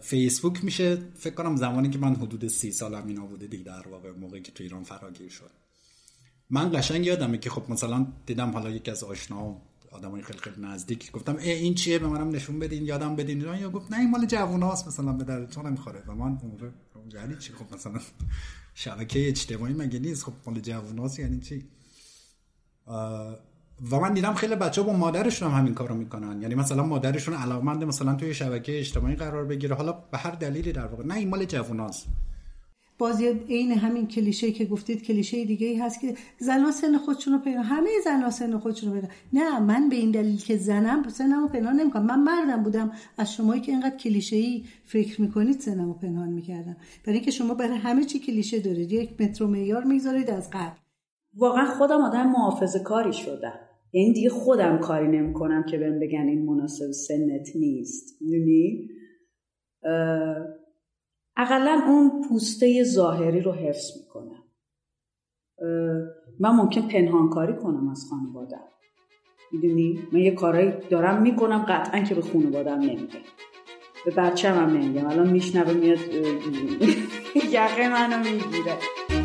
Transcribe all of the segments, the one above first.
فیسبوک میشه فکر کنم زمانی که من حدود سی سالم اینا بوده دیگه در واقع موقعی که تو ایران فراگیر شد. من قشنگ یادمه که خب مثلا دیدم حالا یکی از آشنا آدمای خیلی خیلی نزدیک گفتم ای این چیه؟ به منم نشون بدین یادم بدین. یا گفت نه این مال جووناست مثلا به درتون نمی‌خوره. و من موقع یعنی چی؟ خب مثلا شبکه اجتماعی مگه نیست؟ خب مال جووناست یعنی چی؟ و من دیدم خیلی بچه با مادرشون هم همین کارو می‌کنن. یعنی مثلا مادرشون علاقمند مثلا توی شبکه اجتماعی قرار بگیره. حالا به هر دلیلی در واقع. نه این مال جووناست. بازی عین همین کلیشه که گفتید کلیشه دیگه ای هست که زنها سن خودشونو پیدا همه زنها سن خودشونو پیدا نه من به این دلیل که زنم سنمو پنهان نمی‌کنم. من مردم بودم. از شمایی که اینقدر کلیشه ای فکر می‌کنید سنمو پنهان می‌کردم. برای اینکه شما برای همه چی کلیشه دارید. یک متر معیار می‌ذارید از قبل. واقعا خودم آدم محافظه کاری شدم. یعنی دیگه خودم کاری نمی‌کنم که بهم بگن این مناسب سنت نیست. می‌دونی؟ اقلا اون پوسته ظاهری رو حفظ می‌کنم. من ممکن پنهانکاری کنم از خانوادم می‌دونی؟ من یه کارایی دارم می‌کنم قطعا که به خانوادم نمیگم به بچه هم نمیگم الان میشنوه میاد یقه منو می‌گیره.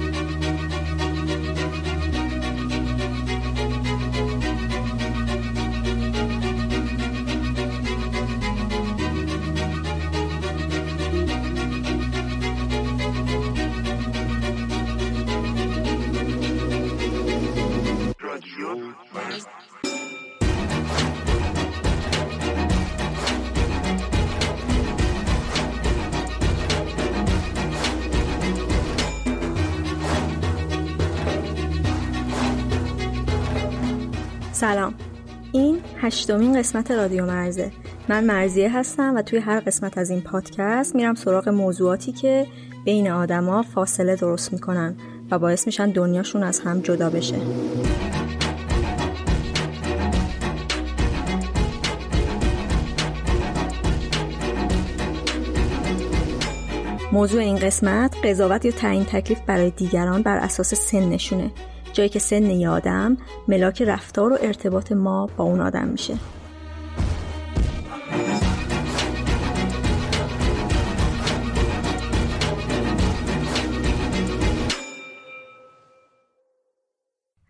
هشتمین قسمت رادیو مرزه. من مرزیه هستم و توی هر قسمت از این پادکست میرم سراغ موضوعاتی که بین آدما فاصله درست می‌کنن و باعث میشن دنیاشون از هم جدا بشه. موضوع این قسمت قضاوت یا تعیین تکلیف برای دیگران بر اساس سنشونه جایی که سن یه آدم ملاک رفتار و ارتباط ما با اون آدم میشه.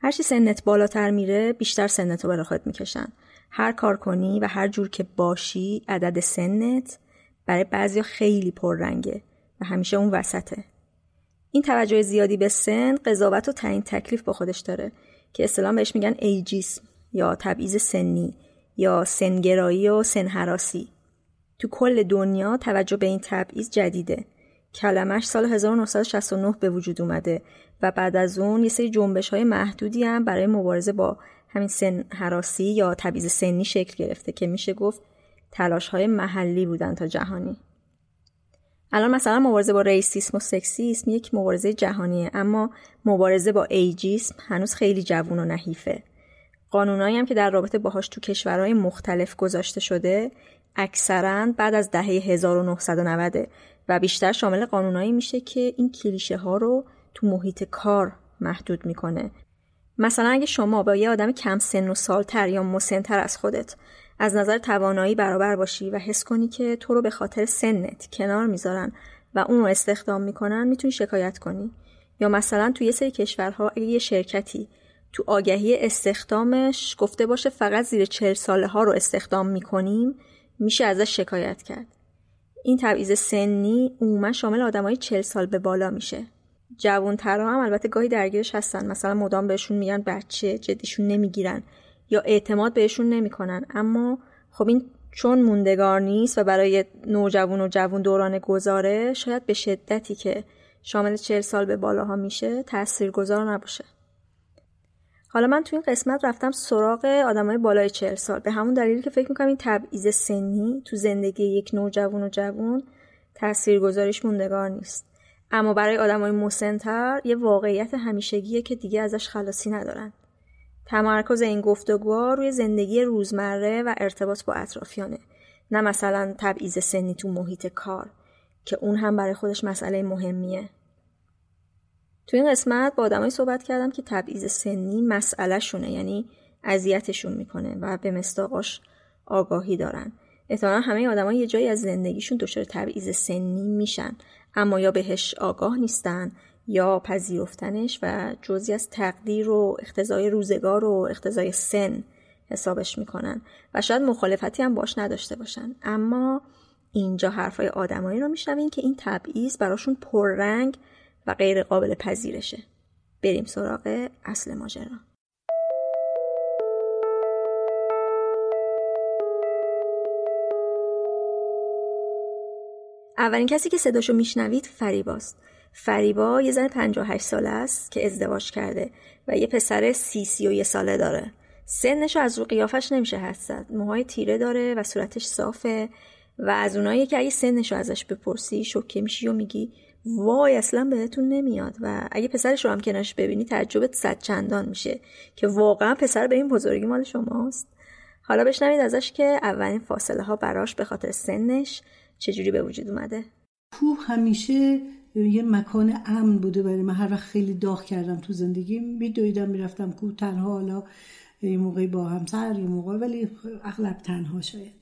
هرچی سنت بالاتر میره بیشتر سنت رو برای خود می‌کشن. هر کار کنی و هر جور که باشی عدد سنت برای بعضی خیلی پررنگه و همیشه اون وسطه. این توجه زیادی به سن قضاوت و تعیین تکلیف با خودش داره که اصطلاح بهش میگن ایجیسم یا تبعیض سنی یا سنگرایی و سنهراسی تو کل دنیا توجه به این تبعیض جدیده. کلمش سال 1969 به وجود اومده و بعد از اون یه سری جنبش های محدودی هم برای مبارزه با همین سن هراسی یا تبعیض سنی شکل گرفته که میشه گفت تلاش های محلی بودن تا جهانی. الان مثلا مبارزه با ریسیسم و سکسیسم یک مبارزه جهانیه اما مبارزه با ایجیسم هنوز خیلی جوون و نحیفه. قانونایی هم که در رابطه باهاش تو کشورهای مختلف گذاشته شده اکثرا بعد از دهه 1990 و بیشتر شامل قانونایی میشه که این کلیشه ها رو تو محیط کار محدود می‌کنه. مثلا اگه شما با یه آدم کم سن و سالتر یا مسنتر از خودت از نظر توانایی برابر باشی و حس کنی که تو رو به خاطر سنت کنار می‌ذارن و اون رو استخدام می‌کنن می‌تونی شکایت کنی. یا مثلا توی یه سری کشورها اگه یه شرکتی تو آگهی استخدامش گفته باشه فقط زیر چهل ساله ها رو استخدام می‌کنیم میشه ازش شکایت کرد. این تبعیض سنی عموما شامل آدمای چهل سال به بالا میشه. جوانترها هم البته گاهی درگیرش هستن. مثلا مدام بهشون میگن بچه جدیشون نمی‌گیرن. یا اعتماد بهشون نمی‌کنن. اما خب این چون موندگار نیست و برای نوجوان و جوان دوران گذاره شاید به شدتی که شامل چهل سال به بالاها میشه تاثیرگذار نباشه. حالا من تو این قسمت رفتم سراغ آدمای بالای چهل سال. به همون دلیلی که فکر می‌کنم این تبعیض سنی تو زندگی یک نوجوان و جوان تاثیرگذاریش موندگار نیست. اما برای آدمای مسنتر یه واقعیت همیشگیه که دیگه ازش خلاصی ندارن. تمرکز این گفتگوها روی زندگی روزمره و ارتباط با اطرافیانه نه مثلا تبعیض سنی تو محیط کار که اون هم برای خودش مسئله مهمیه. تو این قسمت با آدمایی صحبت کردم که تبعیض سنی مسئله شونه یعنی اذیتشون می‌کنه و به مستاقاش آگاهی دارن. احتمالا همه آدمای یه جایی از زندگیشون دچار تبعیض سنی میشن اما یا بهش آگاه نیستن یا پذیرفتنش و جزی از تقدیر و اختزای روزگار و اختزای سن حسابش می‌کنن. و شاید مخالفتی هم باش نداشته باشن. اما اینجا حرفای آدمایی رو میشنوین که این تبعیض براشون پررنگ و غیر قابل پذیرشه. بریم سراغ اصل ماجرا. اولین کسی که صداشو میشنوید فریباست. فریبا یه زن 58 ساله است که ازدواج کرده و یه پسر سی سی و یه ساله داره. سنش از رو قیافش نمیشه حد موهای تیره داره و صورتش صافه و از اونایی که اگه سنش رو ازش بپرسی شوکه میشی و میگی وای اصلا بهتون نمیاد. و اگه پسرش رو هم کنارش ببینی تعجبت صد چندان میشه که واقعا پسر به این بزرگی مال شماست. حالا بشنوید ازش که اولین فاصله ها براش به خاطر سنش چجوری به وجود اومده. کوه همیشه یه مکان امن بوده برای من. هر وقت خیلی داغ کردم تو زندگی میدویدم می‌رفتم کوه تنها حالا یه موقعی با همسر یه موقع ولی اغلب تنها شاید.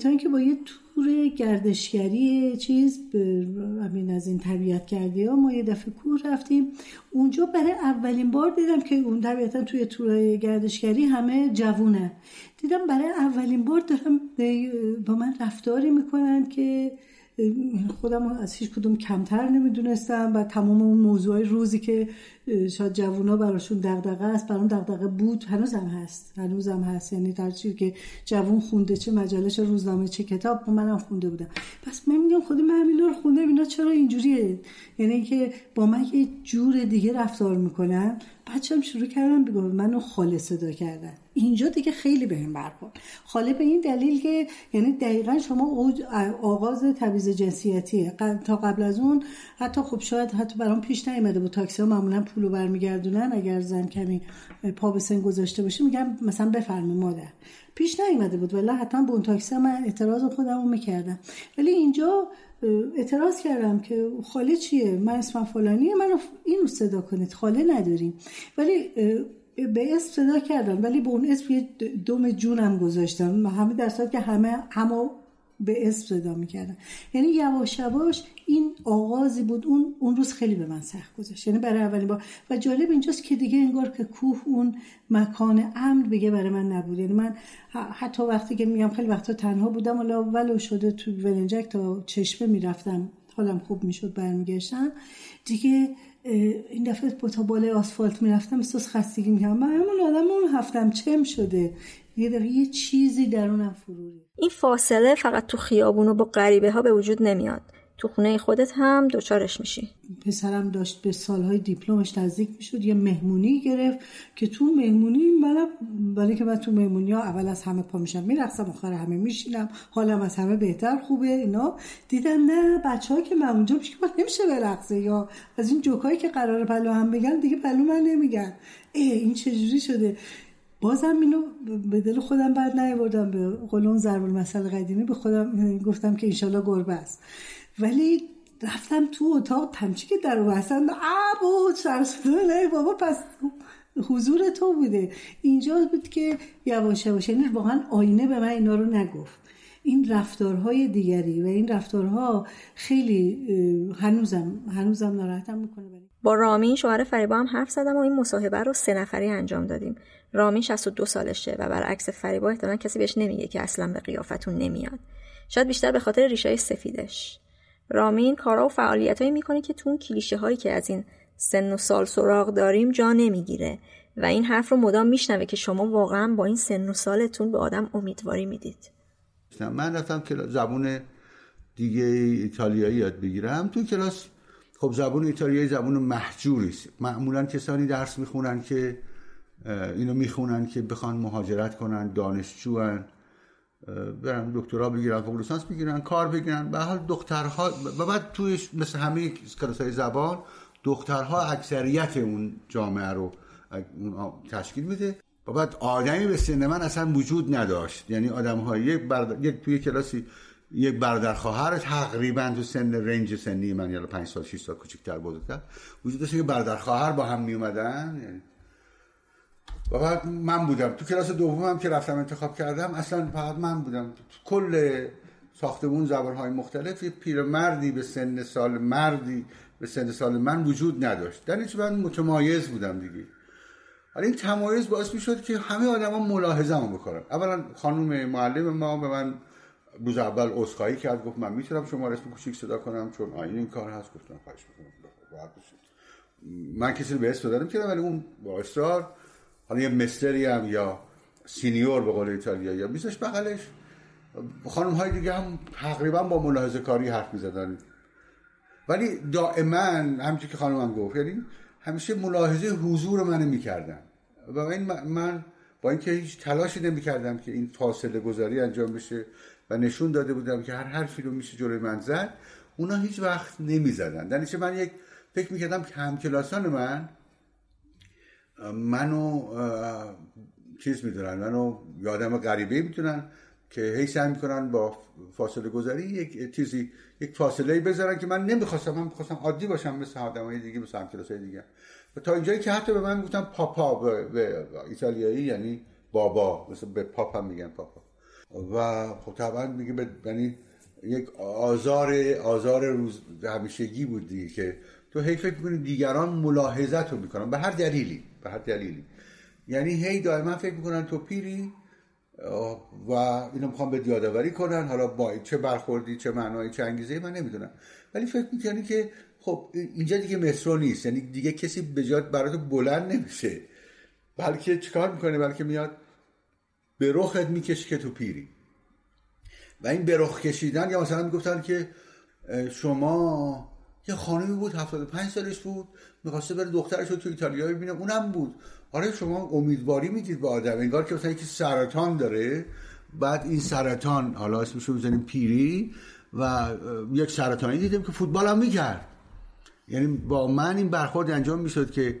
تا اینکه با یه تور گردشگری چیز همین از این طبیعت کرده ها ما یه دفعه کور رفتیم. اونجا برای اولین بار دیدم که اون طبیعتا توی تور گردشگری همه جوونه. دیدم برای اولین بار دارم با من رفتاری می‌کنن که خودم از هیچ کدوم کمتر نمی‌دونستم و تمام اون موضوع روزی که شاید جوونا براشون دغدغه است برام دغدغه بود هنوزم هست. هنوزم هست. یعنی در که جوون خونده چه مجله چه روزنامه چه کتاب منم خونده بودم. پس من میگم خود من همینا رو خونده اینا چرا اینجوریه؟ یعنی که با من یه جور دیگه رفتار می‌کنن. بچه‌م شروع کردم بگم منو خاله صدا کردن. اینجا دیگه خیلی بهم برخورد. خاله به این دلیل که یعنی دقیقا شما آغاز تبعیض جنسیتیه. تا قبل از اون حتی خب شاید حتی برام پیش نیومده بود. تاکسی ها معمولا پولو برمیگردونن. اگر زن کمی پا به سن گذاشته باشه میگم مثلا بفرمی مادر. پیش نیومده بود. ولی حتما به اون تاکسی من اعتراض خودم رو می‌کردم. ولی اینجا اعتراض کردم که خاله چیه؟ من اسمم فلانیه منو اینو صدا کنید. خاله نداریم. ولی به اسم صدا کردم. ولی به اون اسم یه دوم جونم گذاشتم. همه در که همه همه به اسم صدا می‌کردن. یعنی یواش یواش این آغازی بود اون اون روز خیلی به من سخت گذاشت. یعنی برای اولین بار. و جالب اینجاست که دیگه انگار که کوه اون مکان امن بگه برای من نبود. یعنی من حتی وقتی که میگم خیلی وقتا تنها بودم حالا ولو شده تو ولنجک تا چشمه می‌رفتم. حالم خوب می‌شد برمیگشتم. دیگه این دفعه با تا بالای آسفالت می‌رفتم احساس خستگی می‌کردم. من همون آدم اون هفتم چم شده. یه دقیقه یه چیزی درونم فروری این فاصله فقط تو خیابون و با غریبه ها به وجود نمیاد. تو خونه خودت هم دوچارش میشی. پسرم داشت به سالهای دیپلمش نزدیک می‌شد یه مهمونی گرفت که تو مهمونی منم برای که من تو مهمونی ها اول از همه پا میشم میرقصم آخر همه میشینم حالم از همه بهتر خوبه اینا. دیدم نه بچه ها که من اونجا میشه که نمیشه برقصه یا از این جوکایی که قرار پلو هم بگن دیگه پلو من نمیگن ای این چجوری شده؟ بازم اینو به دل خودم بعد نیاوردم به قول اون ضرب المثل قدیمی به خودم گفتم که انشالله گربه است. ولی رفتم تو اتاق تمچی که در وسط بود سرسده نه بابا پس حضور تو بوده. اینجا بود که یواش یواش یعنی واقعا آینه به من اینا رو نگفت. این رفتارهای دیگری و این رفتارها خیلی هنوزم هنوزم ناراحتم می‌کنه. با رامین شوهر فریبا هم حرف زدم و این مصاحبه رو سه نفری انجام دادیم. رامین 62 سالشه و برعکس فریبا احتمالا کسی بهش نمیگه که اصلا به قیافتون نمیاد. شاید بیشتر به خاطر ریشای سفیدش. رامین کارا و فعالیتهایی می‌کنه که تو اون کلیشه هایی که از این سن و سال سراغ داریم جا نمی‌گیره. و این حرف رو مدام میشنوه که شما واقعا با این سن و سالتون به آدم امیدواری می‌دید. من رفتم که زبون دیگه ایتالیایی یاد بگیرم. تو کلاس خب زبون ایتالیایی زبون محجوری است. معمولا کسانی درس می‌خونن که اینو می‌خونن که بخوان مهاجرت کنن دانشجوان. برن دکترا بگیرن فوق لیسانس بگیرن کار بگیرن. به حال دخترها و بعد توی مثل همه کلاس های زبان دخترها اکثریت اون جامعه رو تشکیل میده. و بعد آدمی به سن من اصلا وجود نداشت. یعنی آدم های یک, یک توی کلاسی یک برادر خواهر تقریبا تو سن رنج سنی من یعنی 5 سال 6 سال کوچیک‌تر بزرگتر وجود داشت که برادر خواهر با هم می اومدن یعنی و بعد من بودم. تو کلاس دومم که رفتم انتخاب کردم اصلا فقط من بودم. تو کل ساختمون های مختلف یه پیرمردی به سن سال مردی به سن سال من وجود نداشت. در من متمایز بودم دیگه. حالا این تمایز باعث می شد که همه آدما ملاحظه هم بکنن. اولا خانم معلم ما به من روز اول عذرخواهی کرد گفت من می‌تونم شما اسم کوچیک صدا کنم چون آین این کار هست. گفتم خواهش می‌کنم. من کسی رو به اسم دادم کردم ولی اون با اصرار حالا یه مستری هم یا سینیور به قول ایتالیا یا میزش بغلش. خانم های دیگه هم تقریبا با ملاحظه کاری حرف می‌زدن. ولی دائما همچون که خانم هم گفت یعنی همیشه ملاحظه حضور من می‌کردن. و این من با اینکه هیچ تلاشی نمی‌کردم که این فاصله گذاری انجام بشه و نشون داده بودم که هر حرفی رو میشه جلوی من زد اونا هیچ وقت نمی‌زدن. در من یک فکر می‌کردم که همکلاسان من منو چیز می‌دونن منو یادم غریبه می‌تونن که هی سعی می‌کنن با فاصله گذاری یک چیزی یک فاصله بذارن که من نمی‌خواستم من می‌خواستم عادی باشم مثل آدمای دیگه مثل همکلاسای دیگه. و تا اینجایی که حتی به من گفتم پاپا به, ایتالیایی یعنی بابا مثل به پاپا میگن پاپا. و خب طبعا میگه یعنی یک آزار آزار روز همیشگی بود دیگه که تو هی فکر می‌کنی دیگران ملاحظت رو می‌کنن به هر دلیلی. به هر دلیلی. یعنی هی دائما فکر می‌کنن تو پیری و اینو می‌خوام به یادآوری کنن. حالا با چه برخوردی چه معنایی چه انگیزه من نمی‌دونم. ولی فکر می‌کنی که خب اینجا دیگه مترو نیست. یعنی دیگه کسی به جات برات بلند نمیشه. بلکه چیکار می‌کنه؟ بلکه میاد به رخت می‌کشه که تو پیری. و این به رخ کشیدن یا مثلا می‌گفتن که شما یه خانمی بود 75 سالش بود می‌خواسته بره دخترش رو تو ایتالیا ببینه. اونم بود. آره شما امیدواری می‌دید به آدم انگار که مثلا یکی سرطان داره بعد این سرطان حالا اسمش رو بزنیم پیری و یک سرطانی دیدیم که فوتبال هم می‌کرد. یعنی با من این برخورد انجام می‌شد که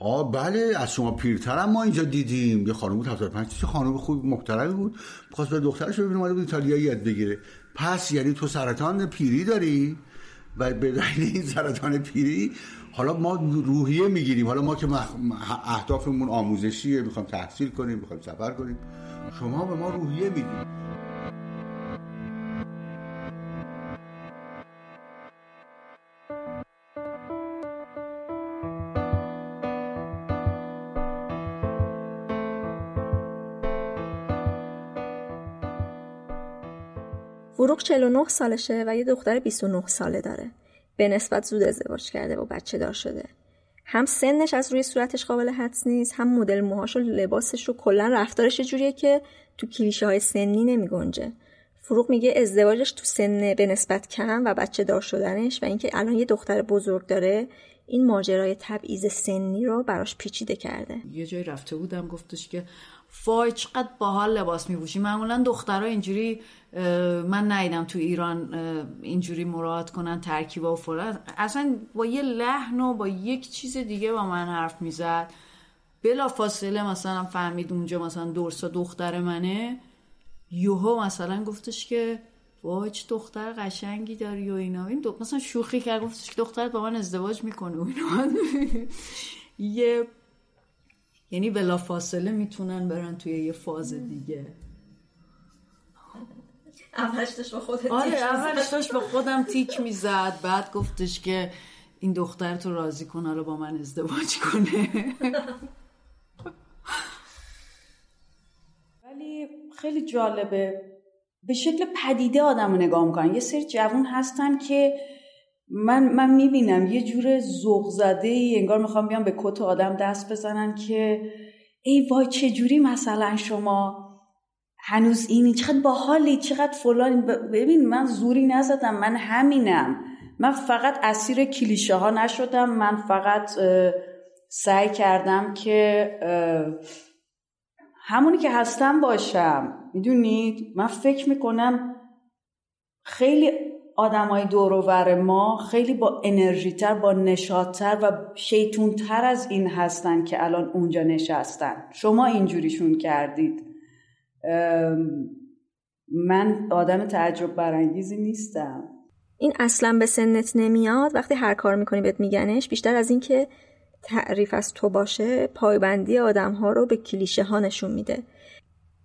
ها بله از شما پیرترم ما اینجا دیدیم. یه خانم بود 75 چه خانم خوب محترمی بود. می‌خواست به دخترش ببینه اومده بود ایتالیا یاد بگیره. پس یعنی تو سرطان پیری داری؟ و به دلیل این سرطان پیری حالا ما روحیه می‌گیریم. حالا ما که اهدافمون آموزشیه می‌خوام تحصیل کنیم می‌خوایم سفر کنیم. شما به ما روحیه می‌دید. فروغ 49 سالشه و یه دختر 29 ساله داره. به نسبت زود ازدواج کرده و بچه دار شده. هم سنش از روی صورتش قابل حدس نیست هم مدل موهاش و لباسش و کلا رفتارش جوریه که تو کلیشه های سنی نمی گنجه. فروغ میگه ازدواجش تو سن به نسبت کم و بچه دار شدنش و اینکه الان یه دختر بزرگ داره این ماجرای تبعیض سنی رو براش پیچیده کرده یه جایی رفته بودم گفتش که وای چقدر باحال لباس میپوشی. معمولا دخترها اینجوری من ندیدم تو ایران اینجوری مراد کنن ترکیب و فلان. اصلا با یه لحن و با یک چیز دیگه با من حرف می‌زد. بلا فاصله مثلا فهمید اونجا مثلا دورسا دختر منه. یوهو مثلا گفتش که وای چه دختر قشنگی داری و اینا. این. مثلا شوخی کرد گفتش که دخترت با من ازدواج می‌کنه و اینا. یه یعنی بلا فاصله می‌تونن برن توی یه فاز دیگه. اولش داشت با خودت آره اولش داشت با خودم تیک می‌زد. بعد گفتش که این دختر تو راضی کن حالا با من ازدواج کنه. ولی خیلی جالبه. به شکل پدیده آدم رو نگاه می‌کنن. یه سری جوون هستن که من من می‌بینم یه جور ذوق زده ای انگار می‌خوام بیام به کت آدم دست بزنن که ای وای چه جوری مثلا شما هنوز اینی چقدر باحالی چقدر فلان ببین من زوری نزدم من همینم. من فقط اسیر کلیشه ها نشدم من فقط سعی کردم که همونی که هستم باشم. می‌دونید؟ من فکر می‌کنم خیلی آدمای دور ما خیلی با انرژی تر با نشاطتر و شیطون تر از این هستن که الان اونجا نشستن. شما اینجوریشون کردید. من آدم تعجب برانگیزی نیستم. این اصلا به سنت نمیاد. وقتی هر کار می‌کنی بهت میگنش بیشتر از اینکه تعریف از تو باشه پایبندی آدم ها رو به کلیشه ها نشون میده.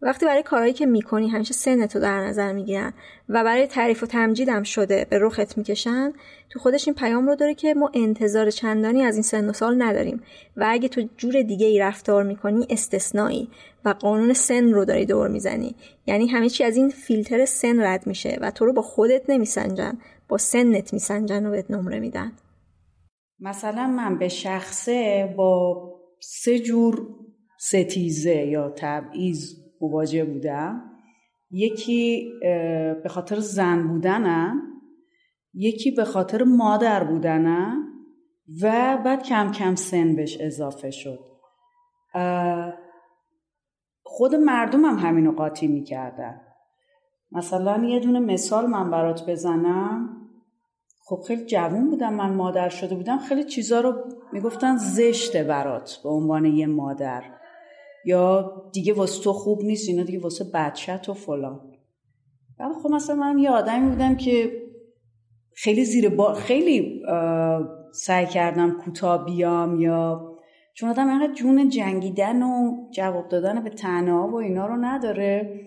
وقتی برای کارهایی که می‌کنی همیشه سنت رو در نظر می‌گیرن و برای تعریف و تمجیدم شده به رخت می‌کشن تو خودش این پیام رو داره که ما انتظار چندانی از این سن و سال نداریم و اگه تو جور دیگه ای رفتار می‌کنی استثنایی و قانون سن رو داری دور می‌زنی. یعنی همه چی از این فیلتر سن رد میشه و تو رو با خودت نمیسنجن با سنت میسنجن و بهت نمره میدن. مثلا من به شخصه با سه جور ستیزه یا تبعیض مواجه بودم. یکی به خاطر زن بودنم یکی به خاطر مادر بودنم و بعد کم کم سن بهش اضافه شد. خود مردم هم همینو قاطی می‌کردن. مثلا یه دونه مثال من برات بزنم. خب خیلی جوون بودم من مادر شده بودم. خیلی چیزا رو می‌گفتن زشته برات به عنوان یه مادر. یا دیگه واسه تو خوب نیست اینا دیگه واسه بچت و فلان. بعد خب مثلا من یه آدمی بودم که خیلی زیر با خیلی سعی کردم کوتاه بیام یا چون آدم اینقدر جون جنگیدن و جواب دادن به تنها و اینا رو نداره.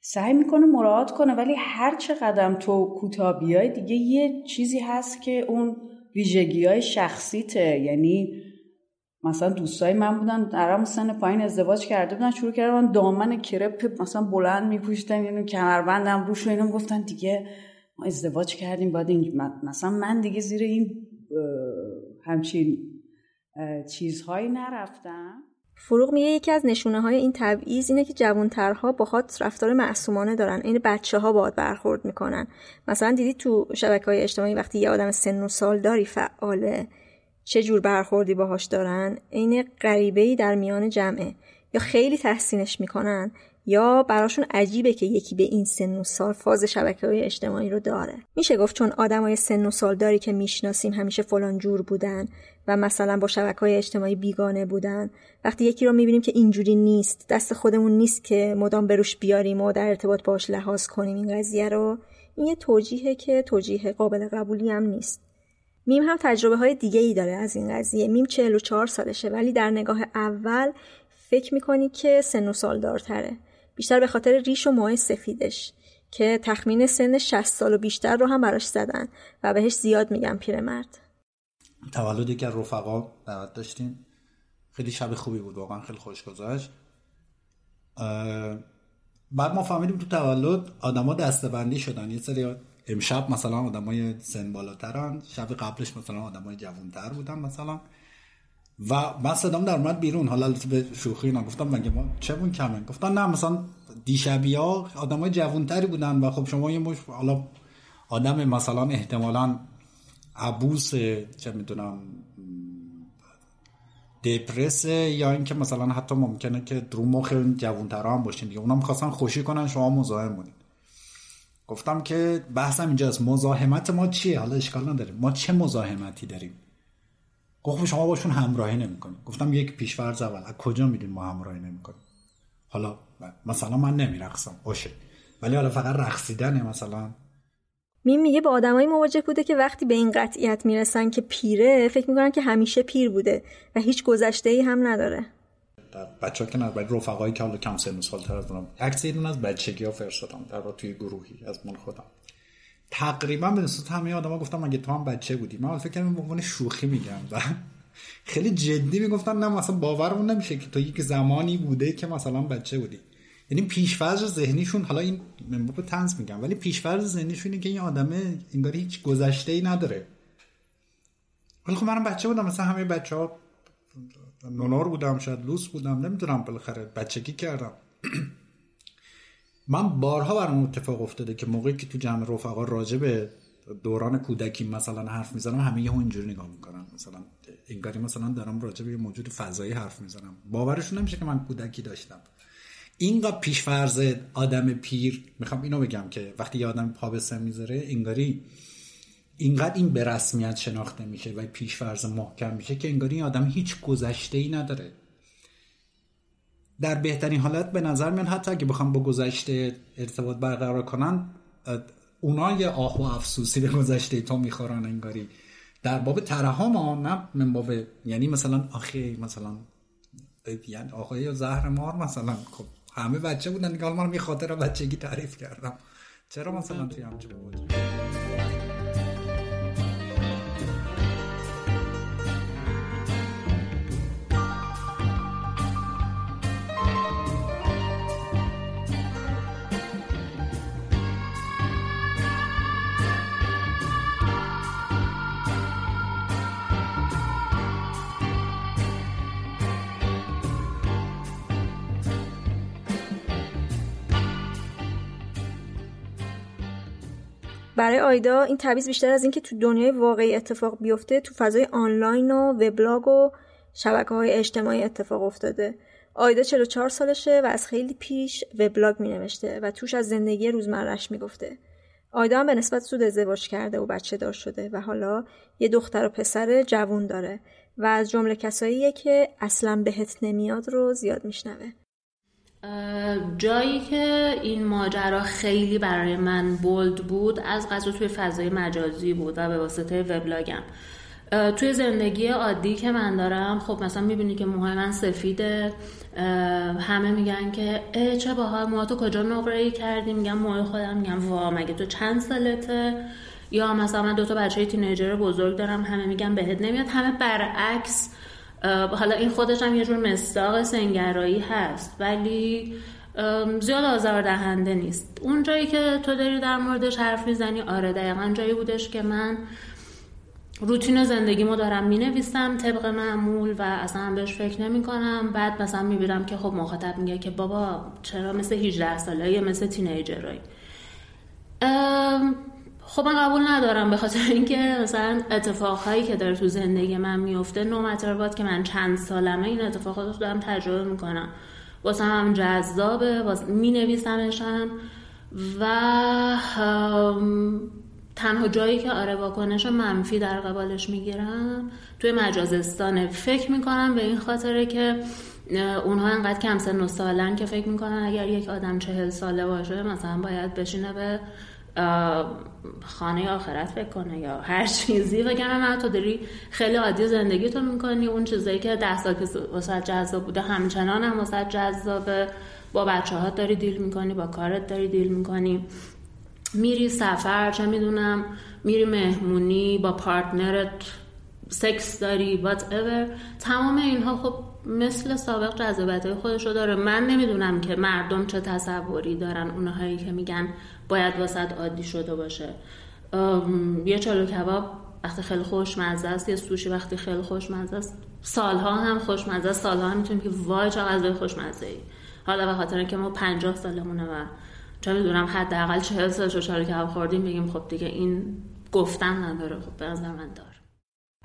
سعی می‌کنه مراعات کنه ولی هر چه قدم تو کوتاه بیای دیگه یه چیزی هست که اون ویژگی های شخصیته. یعنی مثلا دوستای من بودن در سن پایین ازدواج کرده بودن شروع کردن دامن کرپ مثلا بلند میپوشیدن یعنی کمربندم روش و اینا گفتن دیگه ما ازدواج کردیم بعد این مثلا من دیگه زیر این همچین چیزهایی نرفتم. فروغ میگه یکی از نشونه های این تبعیض اینه که جوانترها باهات رفتار معصومانه دارن این بچه ها برخورد می‌کنن. مثلا دیدی تو شبکه های اجتماعی وقتی یه آدم سن و سال داری فعاله؟ چه جور برخوردی باهاش دارن عین غریبه ای در میان جمعه. یا خیلی تحسینش می‌کنن یا براشون عجیبه که یکی به این سن و سال فاز شبکه های اجتماعی رو داره. میشه گفت چون آدمای سن و سال داری که می‌شناسیم همیشه فلان جور بودن و مثلا با شبکه های اجتماعی بیگانه بودن وقتی یکی رو می‌بینیم که اینجوری نیست دست خودمون نیست که مدام بروش بیاریم و در ارتباط باش لحاظ کنیم این قضیه رو این یه توجیهه که توجیه قابل قبولی هم نیست. میم هم تجربه های دیگه ای داره از این قضیه. میم 44 سالشه ولی در نگاه اول فکر می‌کنی که سن و سال دارتره بیشتر به خاطر ریش و موهای سفیدش که تخمین سن 60 سال و بیشتر رو هم براش زدن و بهش زیاد میگن پیرمرد. تولدی که رفقا دعوت داشتیم. خیلی شب خوبی بود واقعا خیلی خوش گذشت. بعد ما فهمیدیم تو تولد آدما دستبندی شدن. یه سری امشب مثلا آدمای سن بالاترن شب قبلش مثلا آدمای جوانتر بودن مثلا. و من صدام در اومد بیرون حالا به شوخی اینا گفتم مگه ما چه بون کمه؟ گفتن نه مثلا دیشبی ها آدمای جوانتری بودن و خب شما یه مش حالا آدم مثلا احتمالا عبوس چه می‌دونم دپرس یا اینکه مثلا حتی ممکنه که درو مخ جوانترا هم باشین دیگه. اونا می‌خواستن خوشی کنن شما مزاحم بودین. گفتم که بحثم اینجاست مزاحمت ما چیه؟ حالا اشکال نداریم ما چه مزاحمتی داریم؟ گفت شما باشون همراهی نمی‌کنیم گفتم یک پیشورز اول. از کجا میدین ما همراهی نمی‌کنیم؟ حالا مثلا من نمیرقصم. باشه ولی حالا فقط رقصیدنه مثلا. میم میگه با آدمایی مواجه بوده که وقتی به این قطعیت می‌رسن که پیره فکر می‌کنن که همیشه پیر بوده و هیچ گذشته ای هم نداره. بچه ها که نه رفقایی که حالا کم سن سالتر از اونم عکس یه از بچگی ها فرستادم در توی گروهی از من خودم. تقریبا به نسبت همه آدما گفتم اگه تو هم بچه بودی؟ من فکر کنم به شوخی میگم و خیلی جدی می‌گفتم نه مثلا باورمون نمیشه که تو یک زمانی بوده که مثلا بچه بودی. یعنی پیشفرض ذهنیشون حالا این من به تنز میگم ولی پیشفرض ذهنیشون اینه که این آدمه انگار هیچ گذشته ای نداره. ولی خب منم بچه بودم مثلا همه بچه ها نونور بودم شاید لوس بودم نمی‌دونم بالاخره بچگی کردم. من بارها برام اتفاق افتاده که موقعی که تو جمع رفقا راجع به دوران کودکی مثلا حرف می‌زنم همه یه اینجوری نگاه می‌کنن. مثلا انگاری مثلا دارم راجع به موجود فضایی حرف می‌زنم. باورشون نمیشه که من کودکی داشتم. اینقدر پیش فرض آدم پیر می‌خوام اینو بگم که وقتی یه آدم پا به سن می‌ذاره انگاری اینقدر این به رسمیت شناخته میشه و پیش فرض محکم میشه که انگاری این آدم هیچ گذشته ای نداره. در بهترین حالت به نظر میان حتی اگه بخوام با گذشته ارتباط برقرار کنن اونا یه آه و افسوسی به گذشته تو می‌خورن انگاری. در باب ترحم نه من باب یعنی مثلا آخه مثلا یعنی آقای زهر مار مثلا خب همه بچه بودن دیگه من یه خاطر بچگی تعریف کردم. چرا مثلا توی همچه بود برای آیدا این تبعیض بیشتر از اینکه تو دنیای واقعی اتفاق بیفته تو فضای آنلاین و وبلاگ و شبکه های اجتماعی اتفاق افتاده آیدا 44 سالشه و از خیلی پیش وبلاگ می نوشته و توش از زندگی روزمرش می گفته. آیدا هم به نسبت سود ازدواج کرده و بچه دار شده و حالا یه دختر و پسر جوون داره و از جمله کساییه که اصلا بهت نمیاد رو زیاد میشنوه. جایی که این ماجرا خیلی برای من بولد بود از قضا توی فضای مجازی بود و به واسطه وبلاگم. توی زندگی عادی که من دارم خب مثلا می‌بینی که موهای من سفیده همه میگن که اه چه باحال موهاتو کجا نقره ای کردی؟ میگم موهای خودم میگم وا مگه تو چند سالته؟ یا مثلا من دوتا بچه تینیجر بزرگ دارم همه میگن بهت نمیاد. همه برعکس حالا این خودش هم یه جور مستاق سنگرایی هست ولی زیاد آزاردهنده نیست. اون جایی که تو داری در موردش حرف می‌زنی آره دقیقا جایی بودش که من روتین زندگیمو دارم می نویسم طبق معمول و اصلا بهش فکر نمی کنم بعد مثلا می بیرم که خب مخاطب میگه که بابا چرا مثل 18 ساله مثل تینیجرایی. خب من قبول ندارم به خاطر اینکه مثلا اتفاقهایی که داره تو زندگی من میفته نو باد که من چند سالمه این اتفاقات رو دارم تجربه می‌کنم. واسه هم جذابه می نویسمشم و تنها جایی که آره واکنش منفی در قبالش می‌گیرم توی مجازستانه. فکر می‌کنم به این خاطره که اونها انقدر کم سن و سالن که فکر می‌کنن اگر یک آدم چهل ساله باشه مثلا باید بشینه به خانه آخرت فکر کنه یا هر چیزی. وگرنه نه تو داری خیلی عادی زندگی تو می‌کنی. اون چیزایی که ده سال که واسه جذاب بوده همچنان هم واسه جذابه. با بچه ها داری دیل می‌کنی با کارت داری دیل می‌کنی. میری سفر چه می‌دونم میری مهمونی با پارتنرت سکس داری وات تمام اینها خب مثل سابق جذابت خودش رو داره. من نمی‌دونم که مردم چه تصوری دارن. اونهایی که میگن باید واسط عادی شده باشه. یه چالو کباب وقتی خیلی خوشمزه است یه سوشی وقتی خیلی خوشمزه است سالها هم خوشمزه است سالها هم می‌تونیم که وای چه غذای خوشمزه ای حالا به خاطر که ما 50 سالمونه و چه می‌دونم حداقل 40 سال چالو کباب خوردیم بگیم خب دیگه این گفتن نداره. خب به نظر من داره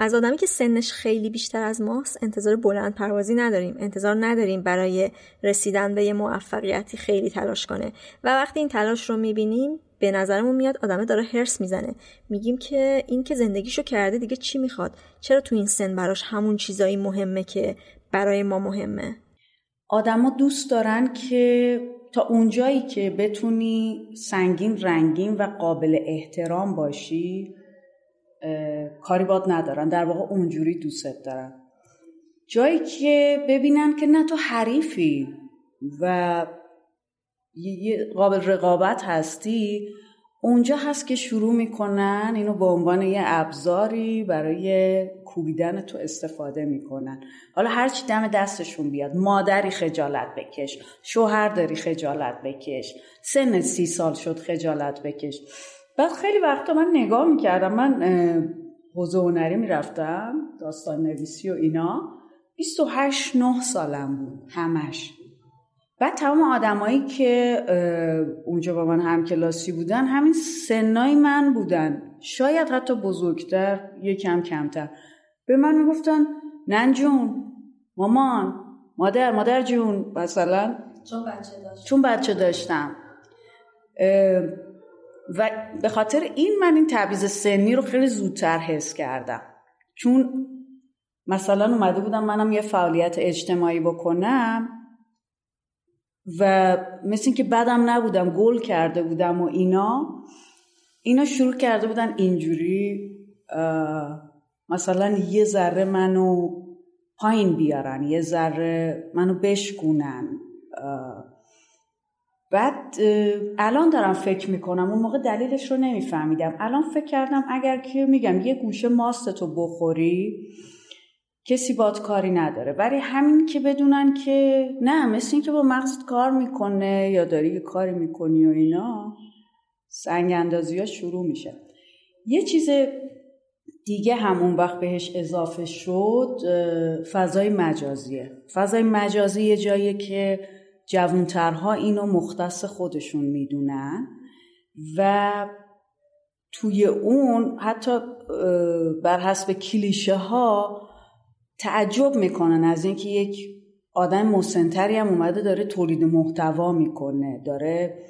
از آدمی که سنش خیلی بیشتر از ماست انتظار بلند پروازی نداریم. انتظار نداریم برای رسیدن به یه موفقیتی خیلی تلاش کنه. و وقتی این تلاش رو می‌بینیم به نظرمون میاد آدمه داره هرس می‌زنه. میگیم که این که زندگیشو کرده دیگه چی می‌خواد؟ چرا تو این سن براش همون چیزایی مهمه که برای ما مهمه؟ آدما دوست دارن که تا اونجایی که بتونی سنگین رنگین و قابل احترام باشی کاری باد ندارن. در واقع اونجوری دوست دارن. جایی که ببینن که نه تو حریفی و یه قابل رقابت هستی اونجا هست که شروع می‌کنن اینو به عنوان یه ابزاری برای کوبیدن تو استفاده می‌کنن. حالا هرچی دم دستشون بیاد مادری خجالت بکش شوهر داری خجالت بکش سن سی سال شد خجالت بکش. بعد خیلی وقتا من نگاه می‌کردم من حوزه هنری می‌رفتم داستان نویسی و اینا. 28 نه سالم بود همش. بعد تمام آدمایی که اونجا با من همکلاسی بودن همین سنای من بودن. شاید حتی بزرگتر یکم کمتر. به من می‌گفتن نن جون مامان مادر مادر جون. مثلا چون بچه داشتم چون بچه داشتم. و به خاطر این من این تبعیض سنی رو خیلی زودتر حس کردم. چون مثلا اومده بودم منم یه فعالیت اجتماعی بکنم و مثل اینکه بدم نبودم گل کرده بودم و اینا اینا شروع کرده بودن اینجوری مثلا یه ذره منو پایین بیارن یه ذره منو بشکونن بعد الان دارم فکر می‌کنم اون موقع دلیلش رو نمیفهمیدم. الان فکر کردم اگر که میگم یه گوشه ماستتو بخوری کسی باد کاری نداره. برای همین که بدونن که نه مثل این که با مغزت کار می‌کنه یا داری یه کاری می‌کنی و اینا سنگ اندازی ها شروع میشه. یه چیز دیگه همون وقت بهش اضافه شد فضای مجازیه. فضای مجازی یه جاییه که جوانترها اینو مختص خودشون می‌دونن و توی اون حتی بر حسب کلیشه ها تعجب می‌کنن از اینکه یک آدم مسنتری هم اومده داره تولید محتوا می‌کنه داره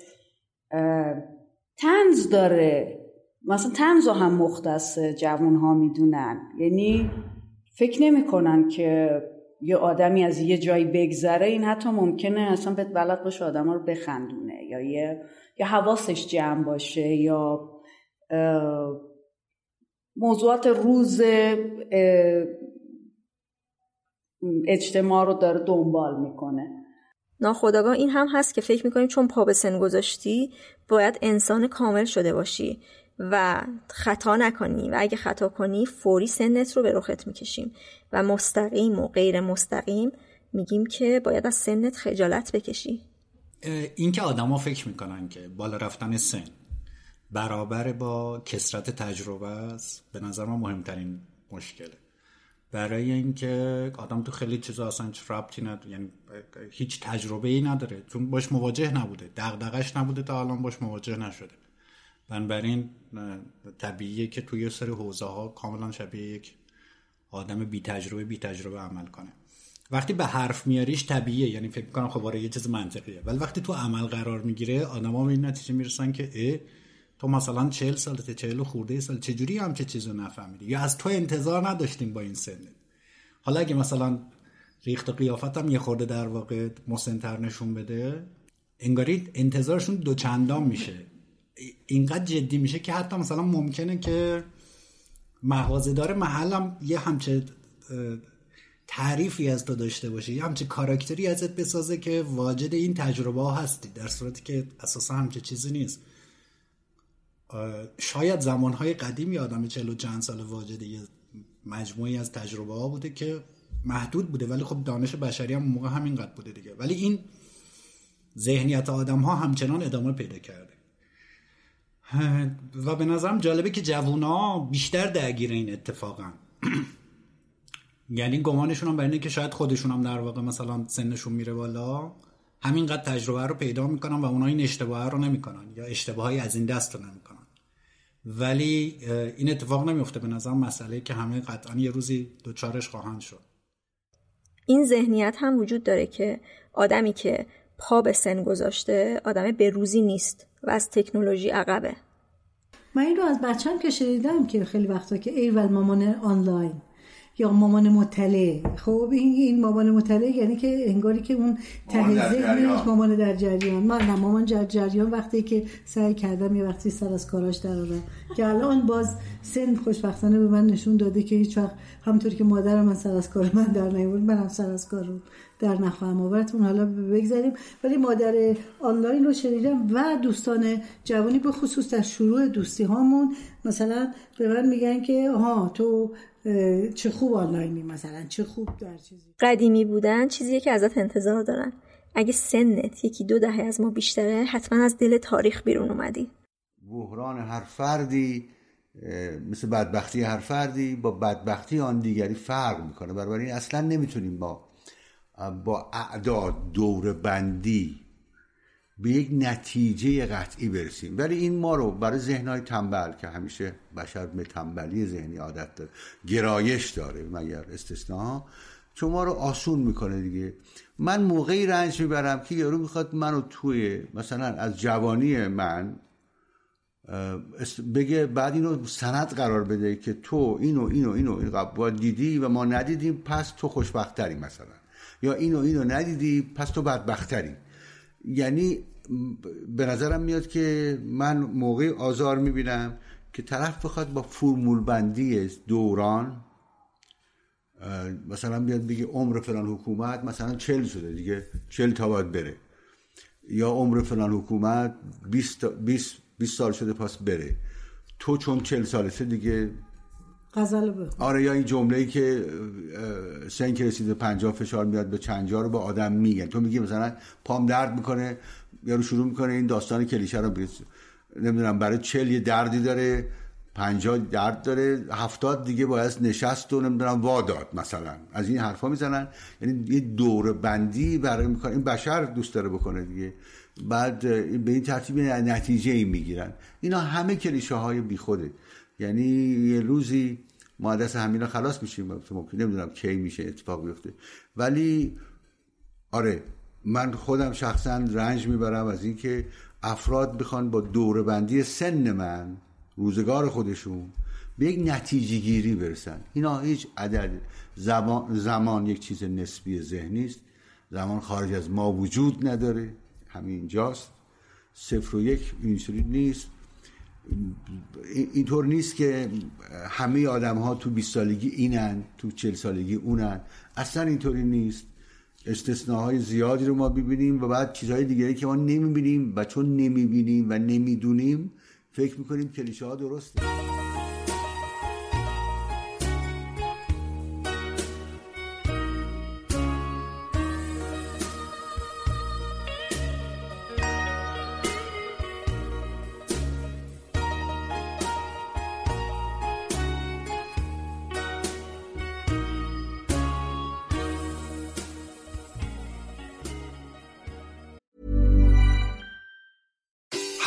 تنز داره. مثلا تنز هم مختص جوان ها می‌دونن. یعنی فکر نمی‌کنن که یه آدمی از یه جایی بگذره این حتی ممکنه اصلا به بلد باشه آدم رو بخندونه یا یه یا حواسش جمع باشه یا موضوعات روز اجتماع رو داره دنبال می‌کنه. ناخداگاه این هم هست که فکر می‌کنیم چون پا به سن گذاشتی باید انسان کامل شده باشی. و خطا نکنی و اگه خطا کنی فوری سنت رو به رخت می‌کشیم و مستقیم و غیر مستقیم میگیم که باید از سنت خجالت بکشی. این که آدما فکر می‌کنن که بالا رفتن سن برابر با کسرت تجربه است به نظر من مهمترین مشکله. برای اینکه آدم تو خیلی چیزا اصلا ربطی نداره یعنی هیچ تجربه ای نداره. چون باش مواجه نبوده دغدغش نبوده تا الان باش مواجه نشده. بنابراین طبیعیه که توی سری حوزه ها کاملا شبیه یک آدم بی تجربه بی تجربه عمل کنه. وقتی به حرف میاریش طبیعیه یعنی فکر کنم خب آره یه چیز منطقیه. ولی وقتی تو عمل قرار می‌گیره آدما به این نتیجه می‌رسن که اه تو مثلا چهل سالته چهل خورده سال چجوری هم چه چیزو نفهمیدی؟ یا از تو انتظار نداشتیم با این سنت حالا اگه مثلا ریخت و قیافت هم یه خورده در واقع مسنتر نشون بده انگاری انتظارشون دو چندان میشه. اینقدر جدی میشه که حتی مثلا ممکنه که مغازه‌دار محلم یه همچه تعریفی از تو داشته باشه یه همچه کاراکتری ازت بسازه که واجد این تجربه ها هستی در صورتی که اساسا همچه چیزی نیست. شاید زمانهای قدیمی آدم چلو چند سال واجد یه مجموعی از تجربه ها بوده که محدود بوده ولی خب دانش بشری هم موقع همینقدر بوده دیگه. ولی این ذهنیت آدم ها همچنان ادامه پیدا کرده. و به نظرم جالبه که جوونا بیشتر درگیر این اتفاقا یعنی گمانشون هم برای که شاید خودشون هم در واقع مثلا سنشون میره بالا همینقدر تجربه رو پیدا می‌کنن و اونا این اشتباه رو نمی‌کنن یا اشتباهی از این دست رو نمی‌کنن. ولی این اتفاق نمیفته به نظر مسئله که همه قطعا یه روزی دوچارش خواهند شد. این ذهنیت هم وجود داره که آدمی که پا به سن گذاشته آدم به روزی نیست. و از تکنولوژی عقبه. من این رو از بچم که شنیدم که خیلی وقتا که ایول مامان آنلاین. یا مامان مطلع. خب این این مامان مطلع یعنی که انگاری که اون ته ذهنش مامان در جریان. من نه مامان در جریان وقتی که سعی کردم یه وقتی سر از کاراش در که الان باز سن خوشبختانه به من نشون داده که هیچ وقت همطور که مادرم من سر از کار من در نیورد منم سر از کار رو در نخواهم آوردتون حالا بگذاریم. ولی مادر آنلاین رو شنیدم و دوستان جوانی به خصوص در شروع دوستی هامون مثلا به من میگن که ها تو چه خوب آنلاینی مثلا چه خوب در چیزی. قدیمی بودن چیزیه که ازت انتظار دارن. اگه سنت یکی دو دهه از ما بیشتره حتما از دل تاریخ بیرون اومدی. بحران هر فردی مثل بدبختی هر فردی با بدبختی آن دیگری فرق می‌کنه. بنابراین اصلا نمی‌تونیم با با اعداد دور بندی به یک نتیجه قطعی برسیم. ولی این ما رو برای ذهنهای تنبل که همیشه بشر به تنبلی ذهنی عادت داره گرایش داره مگر استثناء چون ما رو آسون می‌کنه دیگه. من موقعی رنج می‌برم که یارو می‌خواد منو توی مثلا از جوانی من بگه بعد اینو سند قرار بده که تو اینو اینو اینو این دیدی و ما ندیدیم پس تو خوشبختری مثلا. یا اینو اینو ندیدی پس تو بدبختری یعنی به نظرم میاد که من موقع آزار می‌بینم که طرف بخواد با فرمول بندی دوران مثلا بیاد بگه عمر فلان حکومت مثلا چل شده دیگه چل تا باید بره. یا عمر فلان حکومت 20 20 سال شده پس بره. تو چون چل سالته دیگه غزل آره یا این جمله ای که سن که رسیده پنجاه فشار میاد به چنجا رو به آدم میگن. تو میگی مثلا پام درد می‌کنه یارو شروع می‌کنه این داستان کلیشه رو. نمی‌دونم برای چل یه دردی داره پنجاه درد داره هفتاد دیگه باید نشست و نمی‌دونم واداد مثلا. از این حرفا می‌زنن. یعنی یه دور بندی برای می‌کنه. این بشر دوست داره بکنه دیگه. بعد به این ترتیب نتیجه ای می‌گیرن. اینا همه کلیشه های بیخوده. یعنی یه روزی ما دست همینا خلاص میشیم. ممکن نمی‌دونم کی میشه اتفاق بیفته. ولی آره من خودم شخصا رنج می‌برم از اینکه افراد بخوان با دوربندی سن من روزگار خودشون به یک نتیجه گیری برسن. اینا هیچ عدد زمان, زمان یک چیز نسبی ذهنی است. زمان خارج از ما وجود نداره. همین جاست صفر و یک اینجوری نیست. اینطور نیست که همه آدم ها تو 20 سالگی اینن تو 40 سالگی اونن. اصلا اینطوری نیست. استثناهای زیادی رو ما ببینیم و بعد چیزهای دیگری که ما نمی‌بینیم و چون نمی‌بینیم و نمی‌دونیم فکر می‌کنیم کلیشه ها درسته.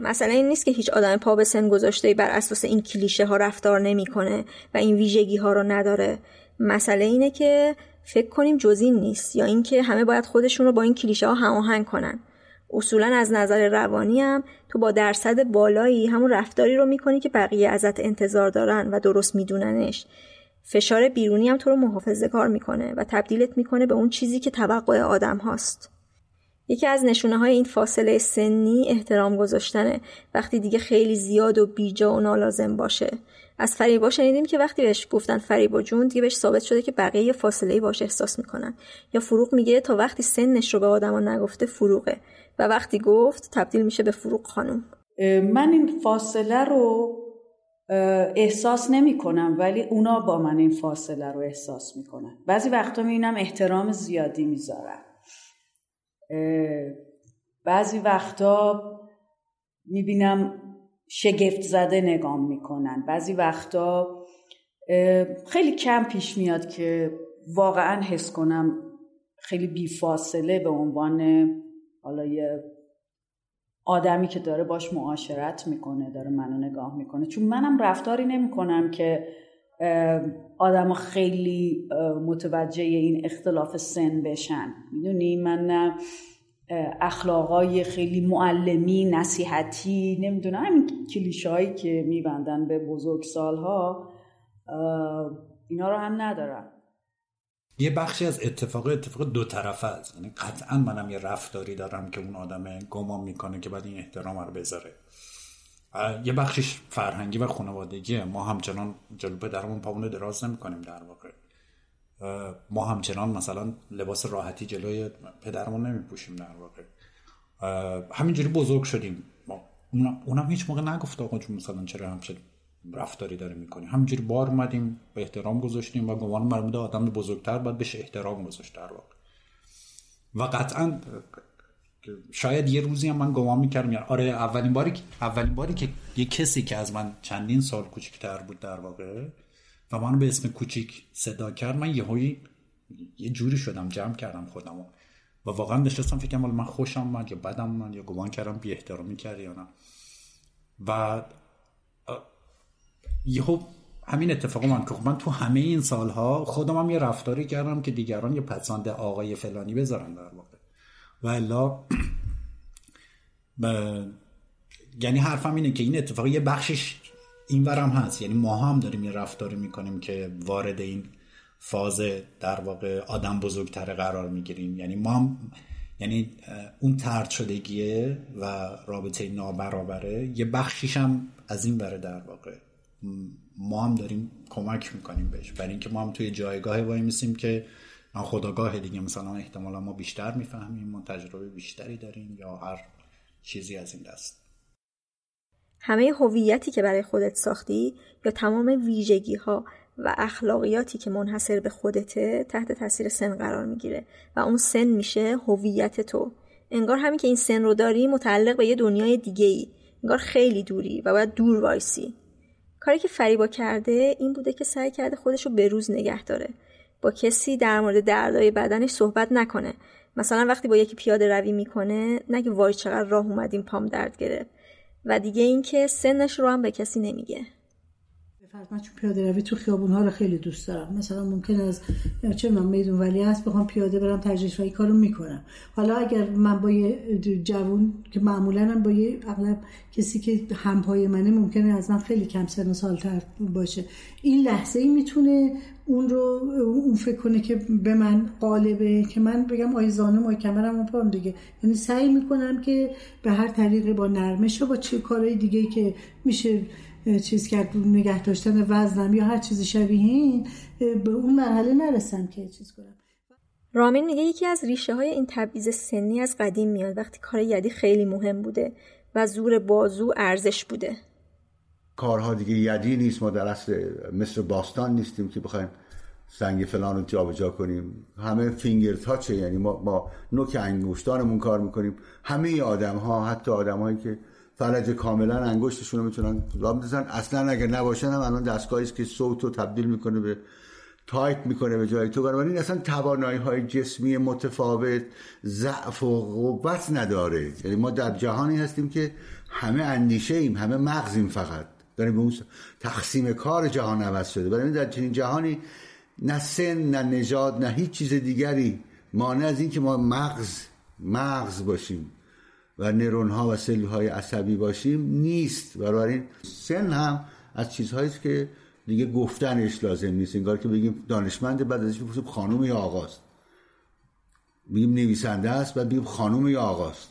مثلا این نیست که هیچ آدم پا به سن گذاشته بر اساس این کلیشه ها رفتار نمی‌کنه و این ویژگی ها رو نداره. مسئله اینه که فکر کنیم جز این نیست یا اینکه همه باید خودشون رو با این کلیشه ها هماهنگ کنن. اصولا از نظر روانی هم تو با درصد بالایی همون رفتاری رو می‌کنی که بقیه ازت انتظار دارن و درست میدوننش. فشار بیرونی هم تو رو محافظه کار می‌کنه و تبدیلت می‌کنه به اون چیزی که توقع آدم هاست. یکی از نشونه های این فاصله سنی احترام گذاشتنه. وقتی دیگه خیلی زیاد و بیجا و نالازم باشه. از فریبا شنیدیم که وقتی بهش گفتن فریبا جون دیگه بهش ثابت شده که بقیه فاصله باش احساس می‌کنن. یا فروغ میگه تا وقتی سنش رو به آدما نگفته فروغه. و وقتی گفت تبدیل میشه به فروغ خانم. من این فاصله رو احساس نمی کنم ولی اونا با من این فاصله رو احساس می‌کنن. بعضی وقتا می‌بینم احترام زیادی می‌ذارن. بعضی وقتا می‌بینم شگفت زده نگام می‌کنن. بعضی وقتا خیلی کم پیش میاد که واقعا حس کنم خیلی بیفاصله به عنوان حالا یه آدمی که داره باش معاشرت می‌کنه داره منو نگاه می‌کنه. چون منم رفتاری نمی‌کنم که آدم خیلی متوجه این اختلاف سن بشن. می‌دونی؟ من اخلاقای خیلی معلمی نصیحتی نمی‌دونم همین کلیشهایی که میبندن به بزرگ سالها اینا رو هم ندارم. یه بخشی از اتفاق اتفاق دو طرفه است. یعنی قطعا منم یه رفتاری دارم که اون آدم گمان می‌کنه که باید این احترام رو بذاره. یه بخشش فرهنگی و خانوادگیه. ما همچنان جلو پدرمون پامون دراز نمی‌کنیم در واقع. ما همچنان مثلا لباس راحتی جلوی پدرمون نمیپوشیم در واقع. همینجوری بزرگ شدیم. ما اونم هیچ موقع نگفت آقا چون مثلا چرا همچه رفتاری داره می‌کنی. همینجوری بار اومدیم به احترام گذاشتیم و گمان مرمود آدم بزرگتر باید بهش احترام گذاشت در واقع. و قطعا شاید یه روزی هم من گمان می‌کردم. یعنی آره اولین باری اولین باری که یه کسی که از من چندین سال کوچکتر بود در واقع و من به اسم کوچیک صدا کرد من یه یه جوری شدم جمع کردم خودمو. و واقعا نشستم فکرم من خوشم من یا بدم من یا گمان کردم بی احترامی کردی یا نه. و یهو همین اتفاق من که خب من تو همه این سالها خودم هم یه رفتاری کردم که دیگران یه پسند آقای فلانی بذارن در واقع. و الا یعنی حرفم اینه که این اتفاق یه بخشش این ورم هست. یعنی ما هم داریم یه رفتاری می‌کنیم که وارد این فاز در واقع آدم بزرگتر قرار می‌گیریم. یعنی ما هم یعنی اون ترد شدگیه و رابطه نابرابره یه بخشیش هم از این بره در واقع. ما هم داریم کمک می‌کنیم بهش. برای اینکه ما هم توی جایگاه وای میسیم که خداگاه دیگه. مثلا احتمالا ما بیشتر می‌فهمیم ما تجربه بیشتری داریم یا هر چیزی از این دست. همه هویتی که برای خودت ساختی یا تمام ویژگی ها و اخلاقیاتی که منحصر به خودته تحت تاثیر سن قرار می‌گیره و اون سن میشه هویت تو. انگار همین که این سن رو داری متعلق به یه دنیای دیگه ای انگار خیلی دوری و باید دور وایسی. کاری که فریبا کرده این بوده که سعی کرده خودش رو به روز نگه داره. با کسی در مورد دردای بدنش صحبت نکنه. مثلا وقتی با یکی پیاده روی می‌کنه نگه وای چقدر راه اومدیم پام درد گرفت. و دیگه اینکه سنش رو هم به کسی نمیگه. من چون پیاده روی تو خیابون ها رو خیلی دوست دارم. مثلا ممکن از چه من میدون ولی هست بخوام پیاده برم تجریش و کارو می‌کنم. حالا اگر من با یه جوون که معمولا هم با یه اغلب کسی که همپای منه ممکنه از من خیلی کم سن سالتر باشه. این لحظه ای می‌تونه اون رو اون فکر کنه که به من قالبه که من بگم آی زانم آی کمرم اون پام دیگه. یعنی سعی می‌کنم که به هر طریقه با نرمش و با چه کارهای دیگه که میشه چیز کرد نگه داشتن وزنم یا هر چیزی شبیه این به اون مرحله نرسم که چیز کنم. رامین میگه یکی از ریشه های این تبعیض سنی از قدیم میاد وقتی کار یدی خیلی مهم بوده و زور بازو ارزش بوده. کارها دیگه یدی نیست ما در اصل مثل باستان نیستیم که بخوایم سنگ فلان رو جابجا کنیم. همه finger touch ه یعنی ما با نوک انگشتانمون کار می‌کنیم. همه آدم ها حتی آدم که فلج کاملا انگشتشون رو می‌تونن راه بندازن اصلا اگر نباشن هم الان دستگاهی که صوت رو تبدیل می‌کنه به تایپ می‌کنه به جای تو. بنابراین اصلا توانایی های جسمی متفاوت ضعف و قوت نداره. یعنی ما در جهانی هستیم که همه اندیشه ایم همه مغزیم فقط. داریم به اون تقسیم کار جهان عوض شده. برای در چنین جهانی نه سن نه نژاد نه هیچ چیز دیگری مانع از این که ما مغز مغز باشیم. و نرون ها و سلول های عصبی باشیم نیست. این سن هم از چیزهایی که دیگه گفتنش لازم نیست. انگار که بگیم دانشمند بعد ازش بپرسیم خانم یا آقاست. میگیم نویسنده است و میگیم خانم یا آقاست.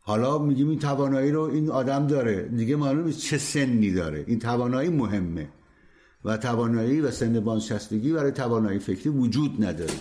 حالا میگیم این توانایی رو این آدم داره. دیگه معلوم چه سنی داره. این توانایی مهمه. و توانایی و سن بازنشستگی برای توانایی فکری وجود نداره.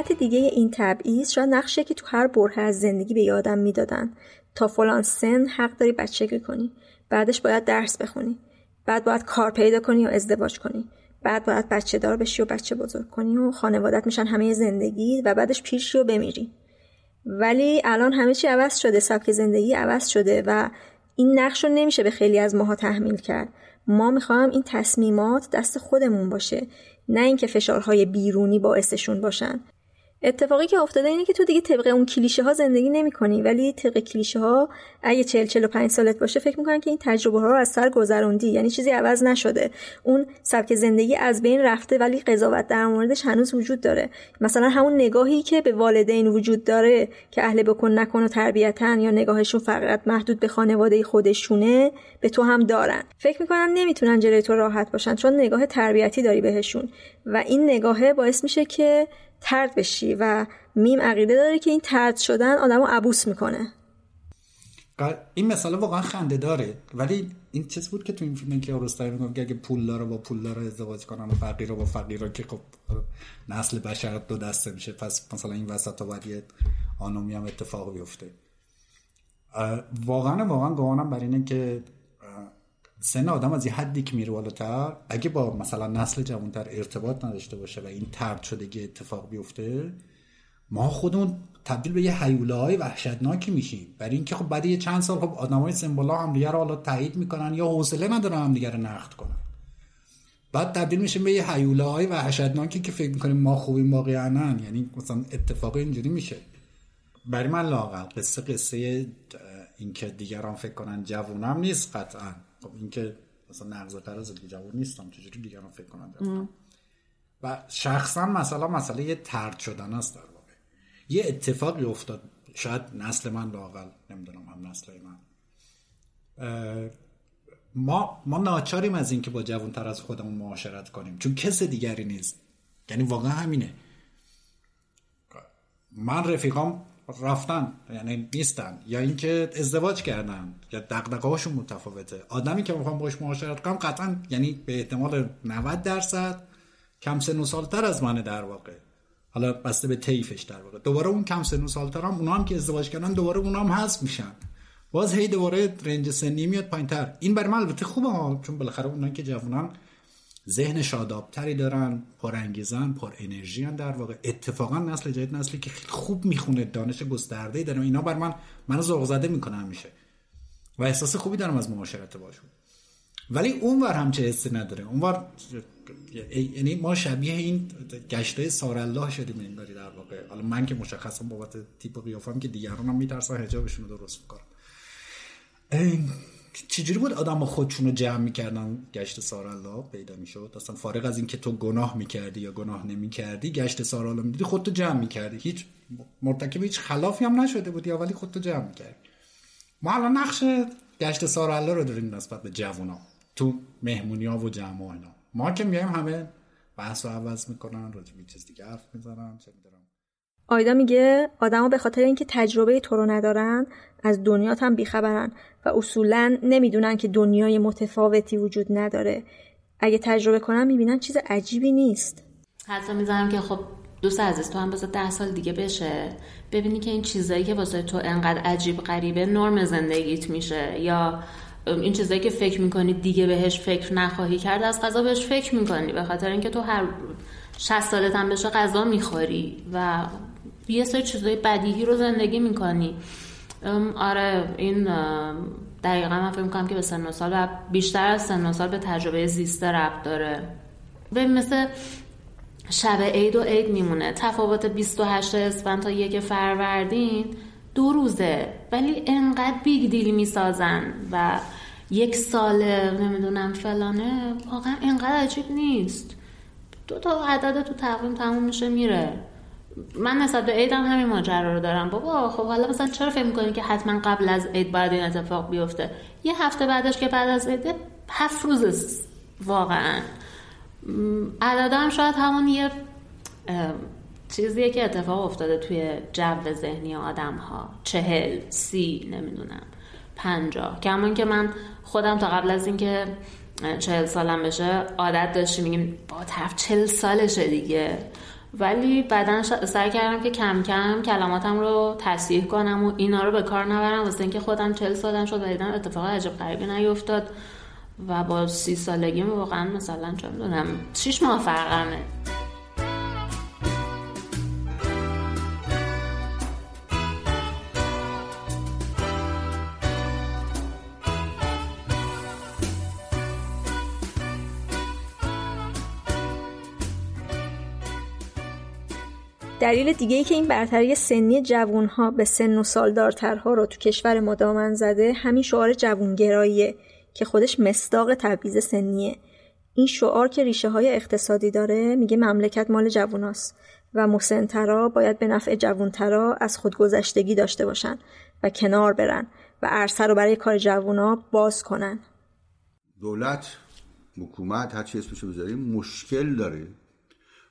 علت دیگه این تبعیض شاید نقشه که تو هر بره از زندگی به یادم می‌دادن. تا فلان سن حق داری بچگی کنی. بعدش باید درس بخونی. بعد باید کار پیدا کنی یا ازدواج کنی. بعد باید بچه دار بشی و بچه بزرگ کنی و خانوادت میشن همه زندگی و بعدش پیشی و بمیری. ولی الان همه چی عوض شده. سبک زندگی عوض شده و این نقش رو نمیشه به خیلی از ماها تحمیل کرد. ما می‌خوایم این تصمیمات دست خودمون باشه. نه اینکه فشارهای بیرونی باعثشون باشن. اتفاقی که افتاده اینه که تو دیگه طبق اون کلیشه ها زندگی نمی کنی ولی طبق کلیشه ها اگه 40 45 سالت باشه فکر می‌کنن که این تجربه ها رو از سر گذروندی. یعنی چیزی عوض نشده. اون سبک زندگی از بین رفته ولی قضاوت در موردش هنوز وجود داره. مثلا همون نگاهی که به والدین وجود داره که اهل بکن نکن و تربیتن یا نگاهشون فقط محدود به خانواده خودشونه به تو هم دارن. فکر می‌کنن نمی‌تونن جلوی تو راحت باشن چون نگاه تربیتی داری بهشون. و این نگاهه باعث میشه که ترد بشی و میم عقیده داره که این ترد شدن آدمو عبوس می‌کنه. این مثال واقعا خنده داره. ولی این چیز بود که تو این فیلم که روستایی میگم که اگه پول داره با پول داره ازدواج کنن و فقیر با فقیر که خب نسل بشر دو دسته میشه پس مثلا این وسط باید آنومی هم اتفاق بیفته. واقعا واقعا گوانم بر اینه که سن آدم از یه حدی که میره بالاتر اگه با مثلا نسل جوانتر ارتباط نداشته باشه و این ترد شدگی اتفاق بیفته ما خودمون تبدیل به یه حیوله های وحشتناکی میشیم. برای اینکه خب بعد یه چند سال خب آدمای سمبولا هم دیگه رو حالا تایید می‌کنن یا حوصله ندارن هم دیگه رو نقد کنن. بعد تبدیل میشیم به یه حیوله های وحشتناکی که فکر می‌کنیم ما خوبیم واقعا یعنی مثلا اتفاق اینجوری میشه. برای من لاقل قصه قصه اینکه دیگران فکر کنن جوونم نیست قطعا. خب این که مثلا نقض دیگه جواب نیستم چجوری دیگران فکر کنن و شخصا مثلا مسئله یه ترد شدن است در واقع. یه اتفاقی افتاد شاید نسل من لاقل نمی‌دونم هم نسل من. ما ما ناچاریم از اینکه با جوانتر از خودمون معاشرت کنیم چون کس دیگری نیست. یعنی واقعا همینه. من رفیقام رفتن یعنی نیستن یا اینکه ازدواج کردن یا دغدغه هاشون متفاوته. آدمی که می‌خوام باش معاشرت کنم قطعا یعنی به احتمال 90 درصد کم سن و سالتر از منه در واقع. حالا بسته به طیفش در واقع. دوباره اون کم سن و سالتر هم اونا هم که ازدواج کردن دوباره اونا هم حذف میشن. باز هی دوباره رنج سنی میاد پایینتر. این برای من البته خوبه چون بالاخره اونا که جوانن ذهن شادابتری دارن پرانگیزن پر انرژی در واقع. اتفاقا نسل جدید نسلی که خیلی خوب می‌خونه دانش گسترده داره اینا بر من منو ذوق زده می‌کنن میشه و احساس خوبی دارم از معاشرت باشون. ولی اونور هم چه حسی نداره. اونور یعنی ما شبیه این گشته سارالله شدیم این در واقع. حالا من که مشخصا بابت تیپ و قیافم که دیگران هم میترسن حجابشون رو درست می‌کنن. چجوری بود آدم خودشون رو جمع می‌کردن؟ گشت سارالله پیدا می‌شد. اصلا فارغ از اینکه تو گناه می‌کردی یا گناه نمی‌کردی گشت سارالله می‌دیدی خودتو جمع می‌کردی. هیچ مرتکب هیچ خلافی هم نشده بودی ولی خودتو جمع می‌کردی. ما الان نقش گشت سارالله رو داریم نسبت به جوونا تو مهمونی ها و جمع اینا. ما که میایم همه بحث رو عوض می‌کنن راجع به چیز دیگه حرف می‌زنن چه می‌دونم. آیدا میگه آدما به خاطر اینکه تجربه تو رو ندارن از دنیات هم بیخبرن و اصولا نمی‌دونن که دنیای متفاوتی وجود نداره. اگه تجربه کنن می‌بینن چیز عجیبی نیست. حتی می‌زنم که خب دوست عزیز تو هم بذار ده سال دیگه بشه. ببینی که این چیزایی که واسه تو انقدر عجیب غریبه نرم زندگیت میشه. یا این چیزایی که فکر می‌کنی دیگه بهش فکر نخواهی کرد از غذا بهش فکر می‌کنی. به خاطر اینکه تو هر 60 سالت هم بشه غذا می‌خوری و یه سری چیزای بدیهی رو زندگی می‌کنی. آره این دقیقا من فکر می‌کنم که به سن سال و بیشتر از سن و سال به تجربه زیسته ربط داره. به مثل شب عید و عید میمونه. تفاوت 28 اسفند تا یک فروردین دو روزه. ولی انقدر بیگ دیل می‌سازن و یک سال نمی‌دونم فلانه واقعا انقدر عجیب نیست. دو تا عدد تو تقویم تموم میشه میره. من نسبت به عیدم همین ماجرا رو دارم. بابا خب حالا مثلا چرا فکر می‌کنی که حتما قبل از عید باید این اتفاق بیفته؟ یه هفته بعدش که بعد از عید هفت روز واقعا. عدد هم شاید همون یه چیزیه که اتفاق افتاده توی جو ذهنی آدم ها چهل سی نمی‌دونم پنجاه. کمان که من خودم تا قبل از اینکه چهل سالم بشه عادت داشتی میگیم با طرف چهل سالشه دیگه. ولی بعدا سعی کردم که کم کم کلماتم رو تصحیح کنم و اینا رو به کار نبرم. واسه اینکه خودم چهل سالم شد و دیدم اتفاق عجب غریبی نیفتاد و با سی سالگیم واقعا مثلا چه می‌دونم شیش ماه فرقمه دلیل دیگه ای که این برتری سنی جوانها به سن و سالدارترها رو تو کشور ما دامن زده همین شعار جوونگراییه که خودش مصداق تبعیض سنیه. این شعار که ریشه های اقتصادی داره میگه مملکت مال جووناست و مسنترا باید به نفع جوونترا از خودگذشتگی داشته باشن و کنار برن و عرصه رو برای کار جوونا باز کنن. دولت حکومت هر چی اسمشو بذاریم مشکل داره.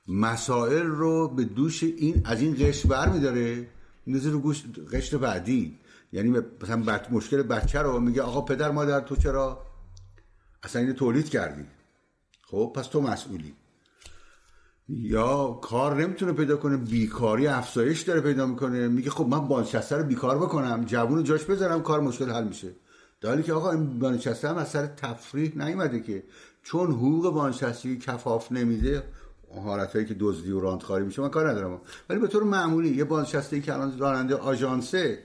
مسائل رو به دوش این از این قشر برمیداره. می‌ذاره رو گوش قشر بعدی. یعنی مثلا مشکل بچه رو میگه آقا پدر مادر تو چرا اصلا اینو تولید کردی؟ خب پس تو مسئولی. یا کار نمی‌تونه پیدا کنه بیکاری افزایش داره پیدا می‌کنه. میگه خب من بانشسته رو بیکار بکنم جوون جاش بذارم کار مشکل حل میشه. در که آقا این بانشسته هم از سر تفریح نیومده که. چون حقوق بانشستگی کفاف نمیده حالت که دزدی و راندخاری میشه من کار ندارم. ولی به طور معمولی یه بازنشسته که الان راننده آژانسه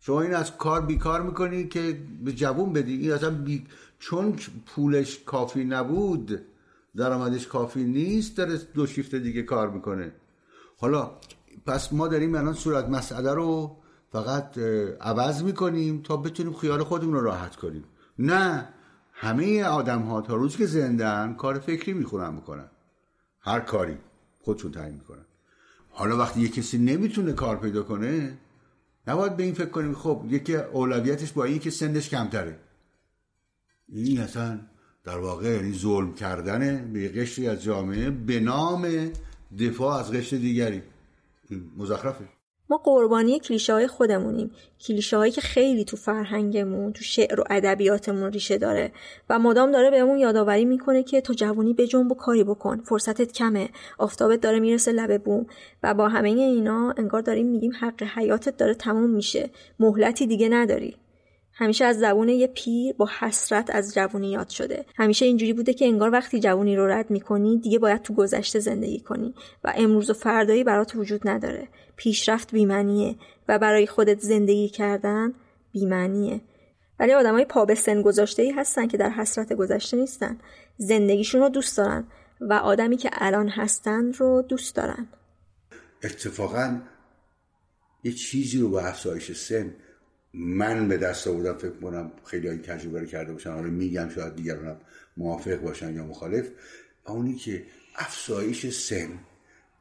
شما این از کار بیکار می‌کنی که به جوون بدی. این اصلا بی... چون پولش کافی نبود درآمدش کافی نیست داره دو شیفت دیگه کار می‌کنه. حالا پس ما داریم الان صورت مسئله رو فقط عوض می‌کنیم تا بتونیم خیال خودمون رو راحت کنیم. نه همه آدم ها تا روز که زندن کار فکری می‌خورن می‌کنن. هر کاری خودشون تعیین می‌کنن. حالا وقتی یه کسی نمی‌تونه کار پیدا کنه نباید به این فکر کنیم خب یکی اولویتش با این که سندش کمتره. این اصلا در واقع یعنی ظلم کردن به قشری از جامعه به نام دفاع از قشر دیگری. مزخرفه. ما قربانی کلیشه های خودمونیم. کلیشه هایی که خیلی تو فرهنگمون تو شعر و ادبیاتمون ریشه داره و مدام داره بهمون یادآوری می‌کنه که تو جوونی به جنب و کاری بکن. فرصتت کمه. آفتابت داره می‌رسه لب بوم. و با همه اینا انگار داریم میگیم حق حیاتت داره تموم میشه. مهلتی دیگه نداری. همیشه از زبون یه پیر با حسرت از جوونی یاد شده. همیشه اینجوری بوده که انگار وقتی جوونی رو رد می‌کنی دیگه باید تو گذشته زندگی کنی و امروز و فردایی برات وجود نداره. پیشرفت بیمنیه و برای خودت زندگی کردن بیمنیه ولی آدمای پا به سن گذاشته ای هستن که در حسرت گذشته نیستن. زندگیشون رو دوست دارن و آدمی که الان هستن رو دوست دارن. اتفاقا یه چیزی رو با افزایش سن من به دست آوردم فکر کنم خیلی این تجربه رو کرده باشن. حالا میگم شاید دیگران موافق باشن یا مخالف. اونی که افزایش سن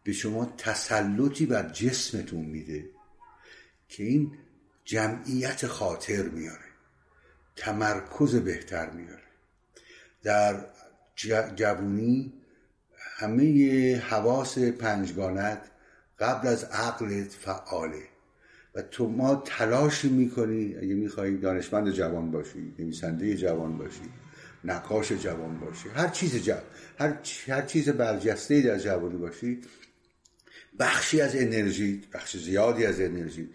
به شما تسلطی بر جسمتون میده که این جمعیت خاطر میاره تمرکز بهتر میاره. در جوونی همه حواس پنجگانت قبل از عقلت فعاله. و تو ما تلاش می‌کنی اگه میخوایی دانشمند جوان باشی نویسنده جوان باشی نقاش جوان باشی هر چیز جوان هر, هر چیز برجسته در جوانی باشی بخشی از انرژی بخش زیادی از انرژی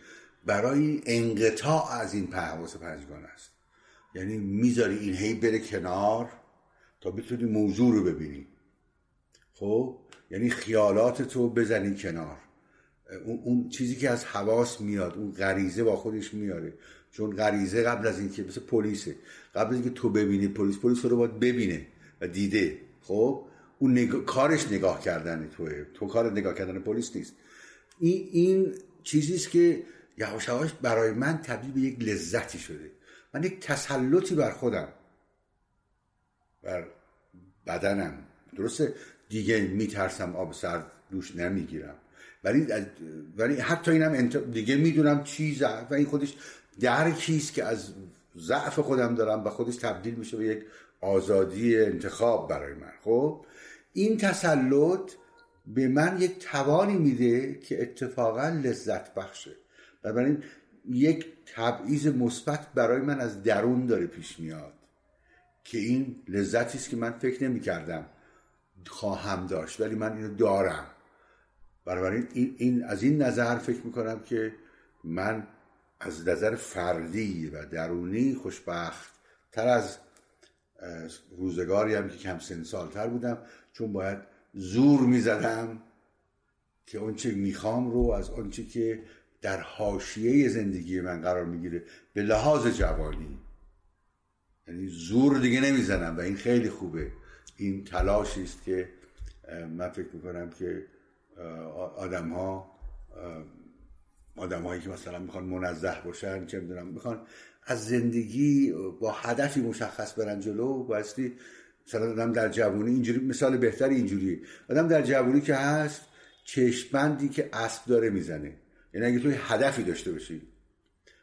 برای انقطاع از این حواس پنجگانه است. یعنی می‌ذاری این هی بره کنار تا بتونی موضوع رو ببینی. خب؟ یعنی خیالات تو بزنی کنار. اون, اون چیزی که از حواس میاد اون غریزه با خودش میاره. چون غریزه قبل از اینکه مثل پلیسه. قبل از اینکه تو ببینی پلیس پلیس رو باید ببینه و دیده. خب؟ اون نگاه، کارش نگاه کردن توه. تو کار نگاه کردن پلیس نیست. این این چیزیست که یواش یواش برای من تبدیل به یک لذتی شده. من یک تسلطی بر خودم. بر بدنم. درسته؟ دیگه میترسم آب سرد دوش نمی‌گیرم. ولی ولی حتی اینم. دیگه می‌دونم چی ضعف و این خودش درکی است که از ضعف خودم دارم و خودش تبدیل میشه به یک آزادی انتخاب برای من. خب؟ این تسلط به من یک توانی میده که اتفاقا لذت بخشه. و بنابراین یک تبعیض مثبت برای من از درون داره پیش میاد که این لذتی است که من فکر نمی کردم خواهم داشت ولی من اینو دارم. بنابراین این, این از این نظر فکر می‌کنم که من از نظر فردی و درونی خوشبخت تر از روزگاری هم که کم سن سالتر بودم چون باید زور می‌زدم که اونچه می‌خوام رو از آنچه که در حاشیه زندگی من قرار می‌گیره به لحاظ جوانی. یعنی زور دیگه نمی‌زنم و این خیلی خوبه. این تلاشی است که من فکر می‌کنم که آدم ها آدم هایی که مثلا می‌خوان منزه باشن چه می‌دونم می‌خوان از زندگی با هدفی مشخص برن جلو بایستی مثلا آدم در جوانی اینجوری مثال بهتری اینجوری آدم در جوانی که هست چشمندی که اسب داره می‌زنه. یعنی اگه توی هدفی داشته باشی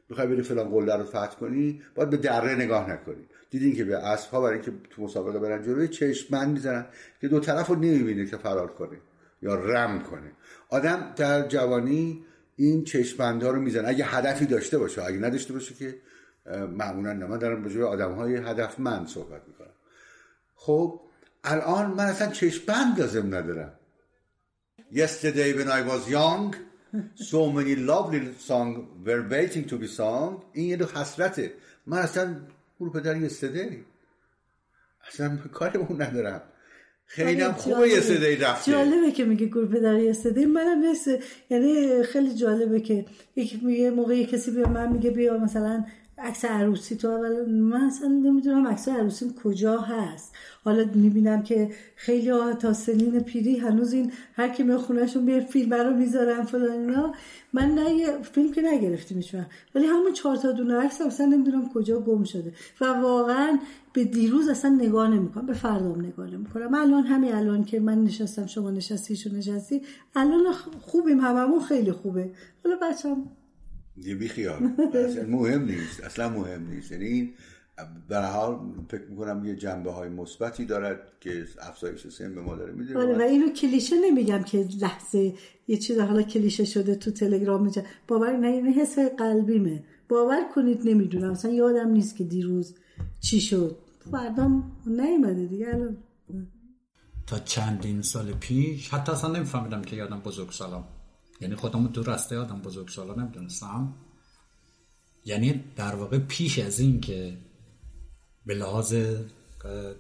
می‌خوای بری فلان قله رو فتح کنی باید به دره نگاه نکنی. دیدین که به اسب ها برای اینکه تو مسابقه برن جلوی چشمند می‌زنن که دو طرف رو نمی‌بینه که فرار کنه. یا رم کنه. آدم در جوانی این چشمندها رو می‌زنه. اگه هدفی داشته باشه اگه نداشته باشه که معمولا نه من دارم به آدم های هدفمند صحبت می‌کنم. خب الان من اصلا چشمند لازم ندارم؟ Yesterday when I was young so many lovely songs were waiting to be sung. این یه دو حسرته. من اصلا گروه پدر یستدی اصلا کاری اون ندارم. خیلی هم خوبه یه صدایی رفته. جالبه که میگه گروه پدر یستدی منم مثل یعنی خیلی جالبه که یک یه موقعی کسی بیا من میگه بیا مثلا عکس عروسی تو اول من اصلا نمی‌دونم عکس عروسیم کجا هست. حالا می‌بینم که خیلی ها تا سنین پیری هنوز این هر کی خونهشون بیار فیلم رو می‌ذارن فلان اینا. من نه فیلم که نگرفتیمش ولی همون چهار تا دونه عکس اصلا نمی‌دونم کجا گم شده. و واقعا به دیروز اصلا نگاه نمی‌کنم به فردام نگاه نمی‌کنم. الان همین الان که من نشستم شما نشستی شو نشستی الان خوبیم هممون خیلی خوبه. حالا بچم یه بیخیال. اصلا مهم نیست. اصلا مهم نیست. یعنی این در حال فکر می‌کنم یه جنبه های مثبتی دارد که افزایش سن به ما داره. میده آره و اینو کلیشه نمیگم که لحظه یه چیز حالا کلیشه شده تو تلگرام میجا باور نه این حس قلبیمه. باور کنید نمی‌دونم. مثلا یادم نیست که دیروز چی شد. فردام نیومده دیگه. الان تا چندین سال پیش حتی اصلا نمیفهمیدم که یادم بزرگ سلام یعنی خودم تو رسته آدم بزرگ سالا نمی‌دونستم. یعنی در واقع پیش از این که به لحاظ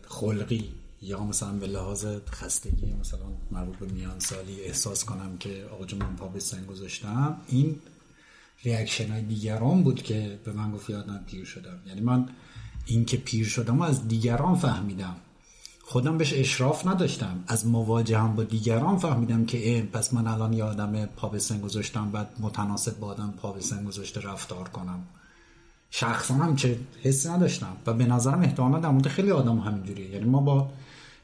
خلقی یا مثلا به لحاظ خستگی مثلا مربوط به میان سالی احساس کنم که آقا جون من پا به سن گذاشتم این reaction های دیگران بود که به من گفت یه آدم پیر شدم. یعنی من این که پیر شدم از دیگران فهمیدم. خودم بهش اشراف نداشتم. از مواجهم با دیگران فهمیدم که ای پس من الان یه آدم پا به سن گذاشتم بعد متناسب با آدم پا به سن گذاشته رفتار کنم. شخصا هم چه حسی نداشتم. و به نظرم احتمالا در مورد خیلی آدم همینجوریه. یعنی ما با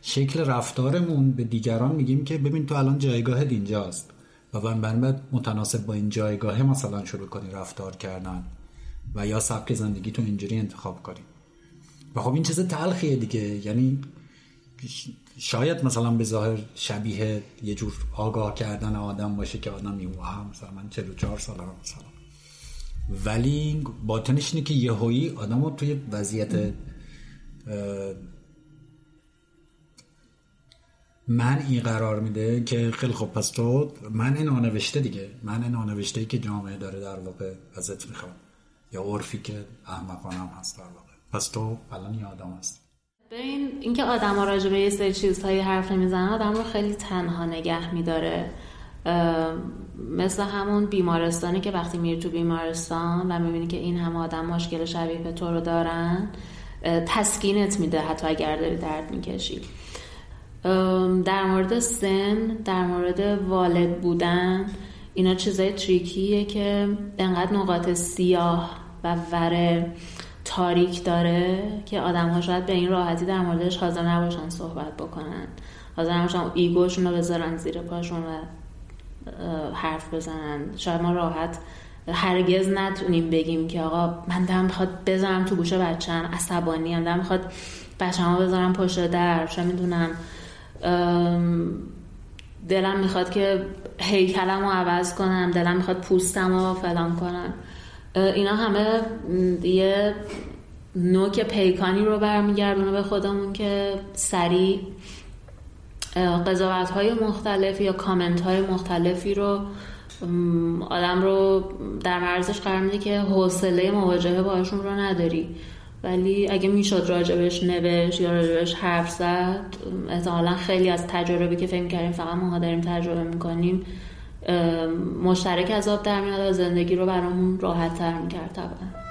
شکل رفتارمون به دیگران میگیم که ببین تو الان جایگاهت اینجاست. و بعد متناسب با این جایگاه مثلا شروع کنی رفتار کردن. و یا سبک زندگی تو اینجوری انتخاب کنی. و خب این چیز تلخیه دیگه. یعنی شاید مثلا به ظاهر شبیه یه جور آگاه کردن آدم باشه که آدم میوه مثلا من 44 سال هم مثلا. ولی باطنش اینه که یهویی آدم رو توی وضعیت من این قرار میده که خیلی خوب پس تو من این آنوشته دیگه. من این آنوشته که جامعه داره در واقع ازت می‌خوام یا عرفی که احمقانه هم هست در واقع. پس تو الان یه آدم هست این اینکه آدم ها راجع به یه سری چیزهایی حرف نمی‌زنن آدم رو خیلی تنها نگه میداره. مثل همون بیمارستانی که وقتی میری تو بیمارستان و می‌بینی که این همه آدم مشکل شبیه به تو رو دارن تسکینت میده حتی اگر داری درد می‌کشی. در مورد سن در مورد والد بودن اینا چیزای تریکیه که انقدر نقاط سیاه و وره. تاریک داره که آدم ها شاید به این راحتی در موردش حاضر نباشن صحبت بکنن. حاضر نباشن ایگوشون رو بذارن زیر پاشون و حرف بزنن. شاید ما راحت هرگز نتونیم بگیم که آقا من دارم می‌خواد بذارم تو گوشه بچم عصبانی هم دارم می‌خواد بچم بذارم پشت در چه می‌دونم. دلم می‌خواد که هیکلم رو عوض کنم دلم می‌خواد پوستم رو فلان کنم. اینا همه یه نوک پیکانی رو برمیگردونه به خودمون که سریع قضاوت های مختلف یا کامنت های مختلفی رو آدم رو در مرزش قرار میده که حوصله مواجهه باشون رو نداری. ولی اگه می‌شد راجبش نوشت یا راجبش حرف زد احتمالا خیلی از تجربه که فکر کردیم فقط ما داریم تجربه می‌کنیم مشترک از آب در میاد و زندگی رو برامون راحت تر می‌کرد طبعا.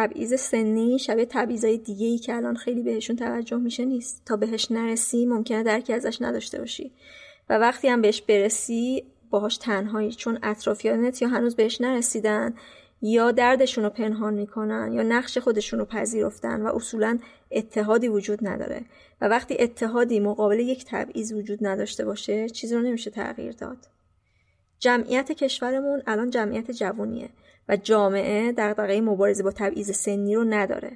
تبعیض سنی شبیه تبعیضای دیگه ای که الان خیلی بهشون توجه میشه نیست. تا بهش نرسی ممکنه درکی ازش نداشته باشی. و وقتی هم بهش برسی باهاش تنهایی. چون اطرافیانت یا هنوز بهش نرسیدن یا دردشون رو پنهان می‌کنن یا نقش خودشون رو پذیرفتن و اصولا اتحادی وجود نداره. و وقتی اتحادی مقابل یک تبعیض وجود نداشته باشه چیزی رو نمیشه تغییر داد. جمعیت کشورمون الان جمعیت جوونیه. و جامعه دغدغه مبارزه با تبعیض سنی رو نداره.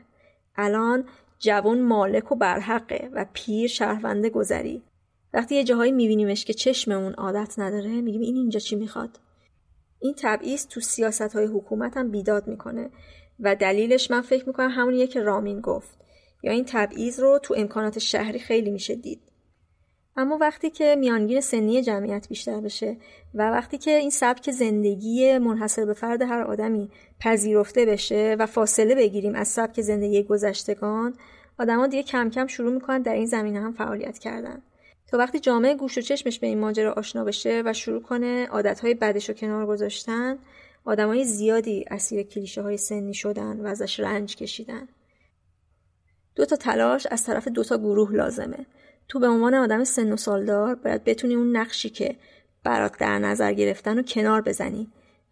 الان جوان مالک و برحقه و پیر شهرونده گذری. وقتی یه جاهایی میبینیمش که چشممون عادت نداره میگیم این اینجا چی می‌خواد؟ این تبعیض تو سیاست های حکومت هم بیداد می‌کنه و دلیلش من فکر می‌کنم همونیه که رامین گفت. یا این تبعیض رو تو امکانات شهری خیلی میشه دید. اما وقتی که میانگین سنی جمعیت بیشتر بشه و وقتی که این سبک زندگی منحصر به فرد هر آدمی پذیرفته بشه و فاصله بگیریم از سبک زندگی گذشتگان آدما دیگه کم کم شروع می‌کنن در این زمینه هم فعالیت کردن. تا وقتی جامعه گوش و چشمش به این ماجرا آشنا بشه و شروع کنه عادتهای بدش رو کنار گذاشتن آدمای زیادی اسیر کلیشه های سنی شدن و ازش رنج کشیدن. دو تا تلاش از طرف دو تا گروه لازمه. تو به عنوان آدم سن و سالدار باید بتونی اون نقشی که برات در نظر گرفتن رو کنار بزنی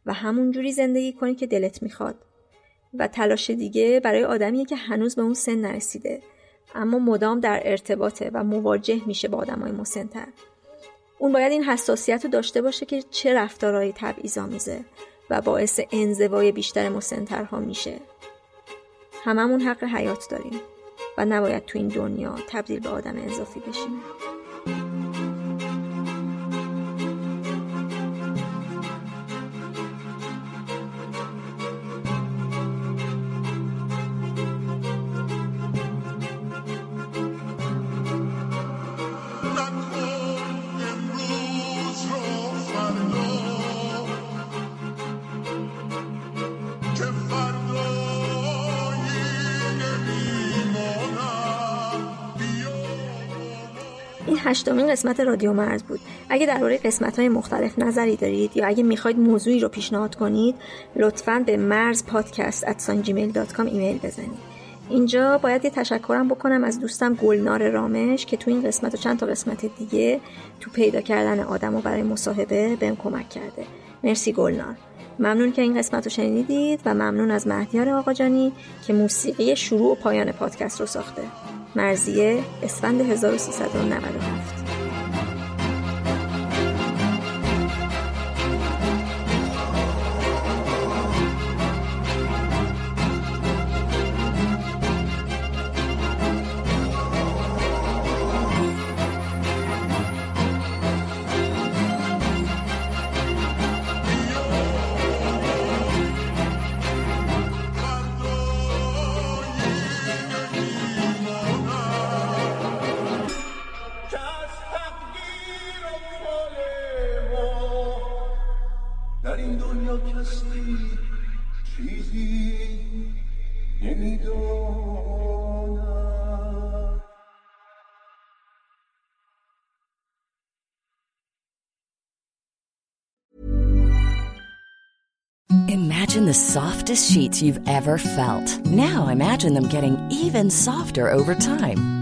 و همون جوری زندگی کنی که دلت می‌خواد. و تلاش دیگه برای آدمی که هنوز به اون سن نرسیده اما مدام در ارتباطه و مواجه میشه با آدمای مسنتر. اون باید این حساسیت رو داشته باشه که چه رفتارهایی تبعیض‌آمیزه و باعث انزوای بیشتر مسنترها میشه. هممون حق حیات داریم. و نباید تو این دنیا تبدیل به آدم اضافی بشیم. هشتمین قسمت رادیو مرز بود. اگه درباره قسمت های مختلف نظری دارید یا اگه می‌خواید موضوعی رو پیشنهاد کنید لطفا به مرز پادکست ایمیل بزنید. اینجا باید یه تشکرم بکنم از دوستم گلنار رامش که تو این قسمت و چند تا قسمت دیگه تو پیدا کردن آدم و برای مصاحبه بهم کمک کرده. مرسی گلنار. ممنون که این قسمت رو شنیدید و ممنون از مهدیار آقاجانی که موسیقی شروع و پایان پادکست رو ساخته. مرزیه اسفند 1397 در این دنیا کسی چیزی نمیداند Imagine the softest sheets you've ever felt. Now imagine them getting even softer over time.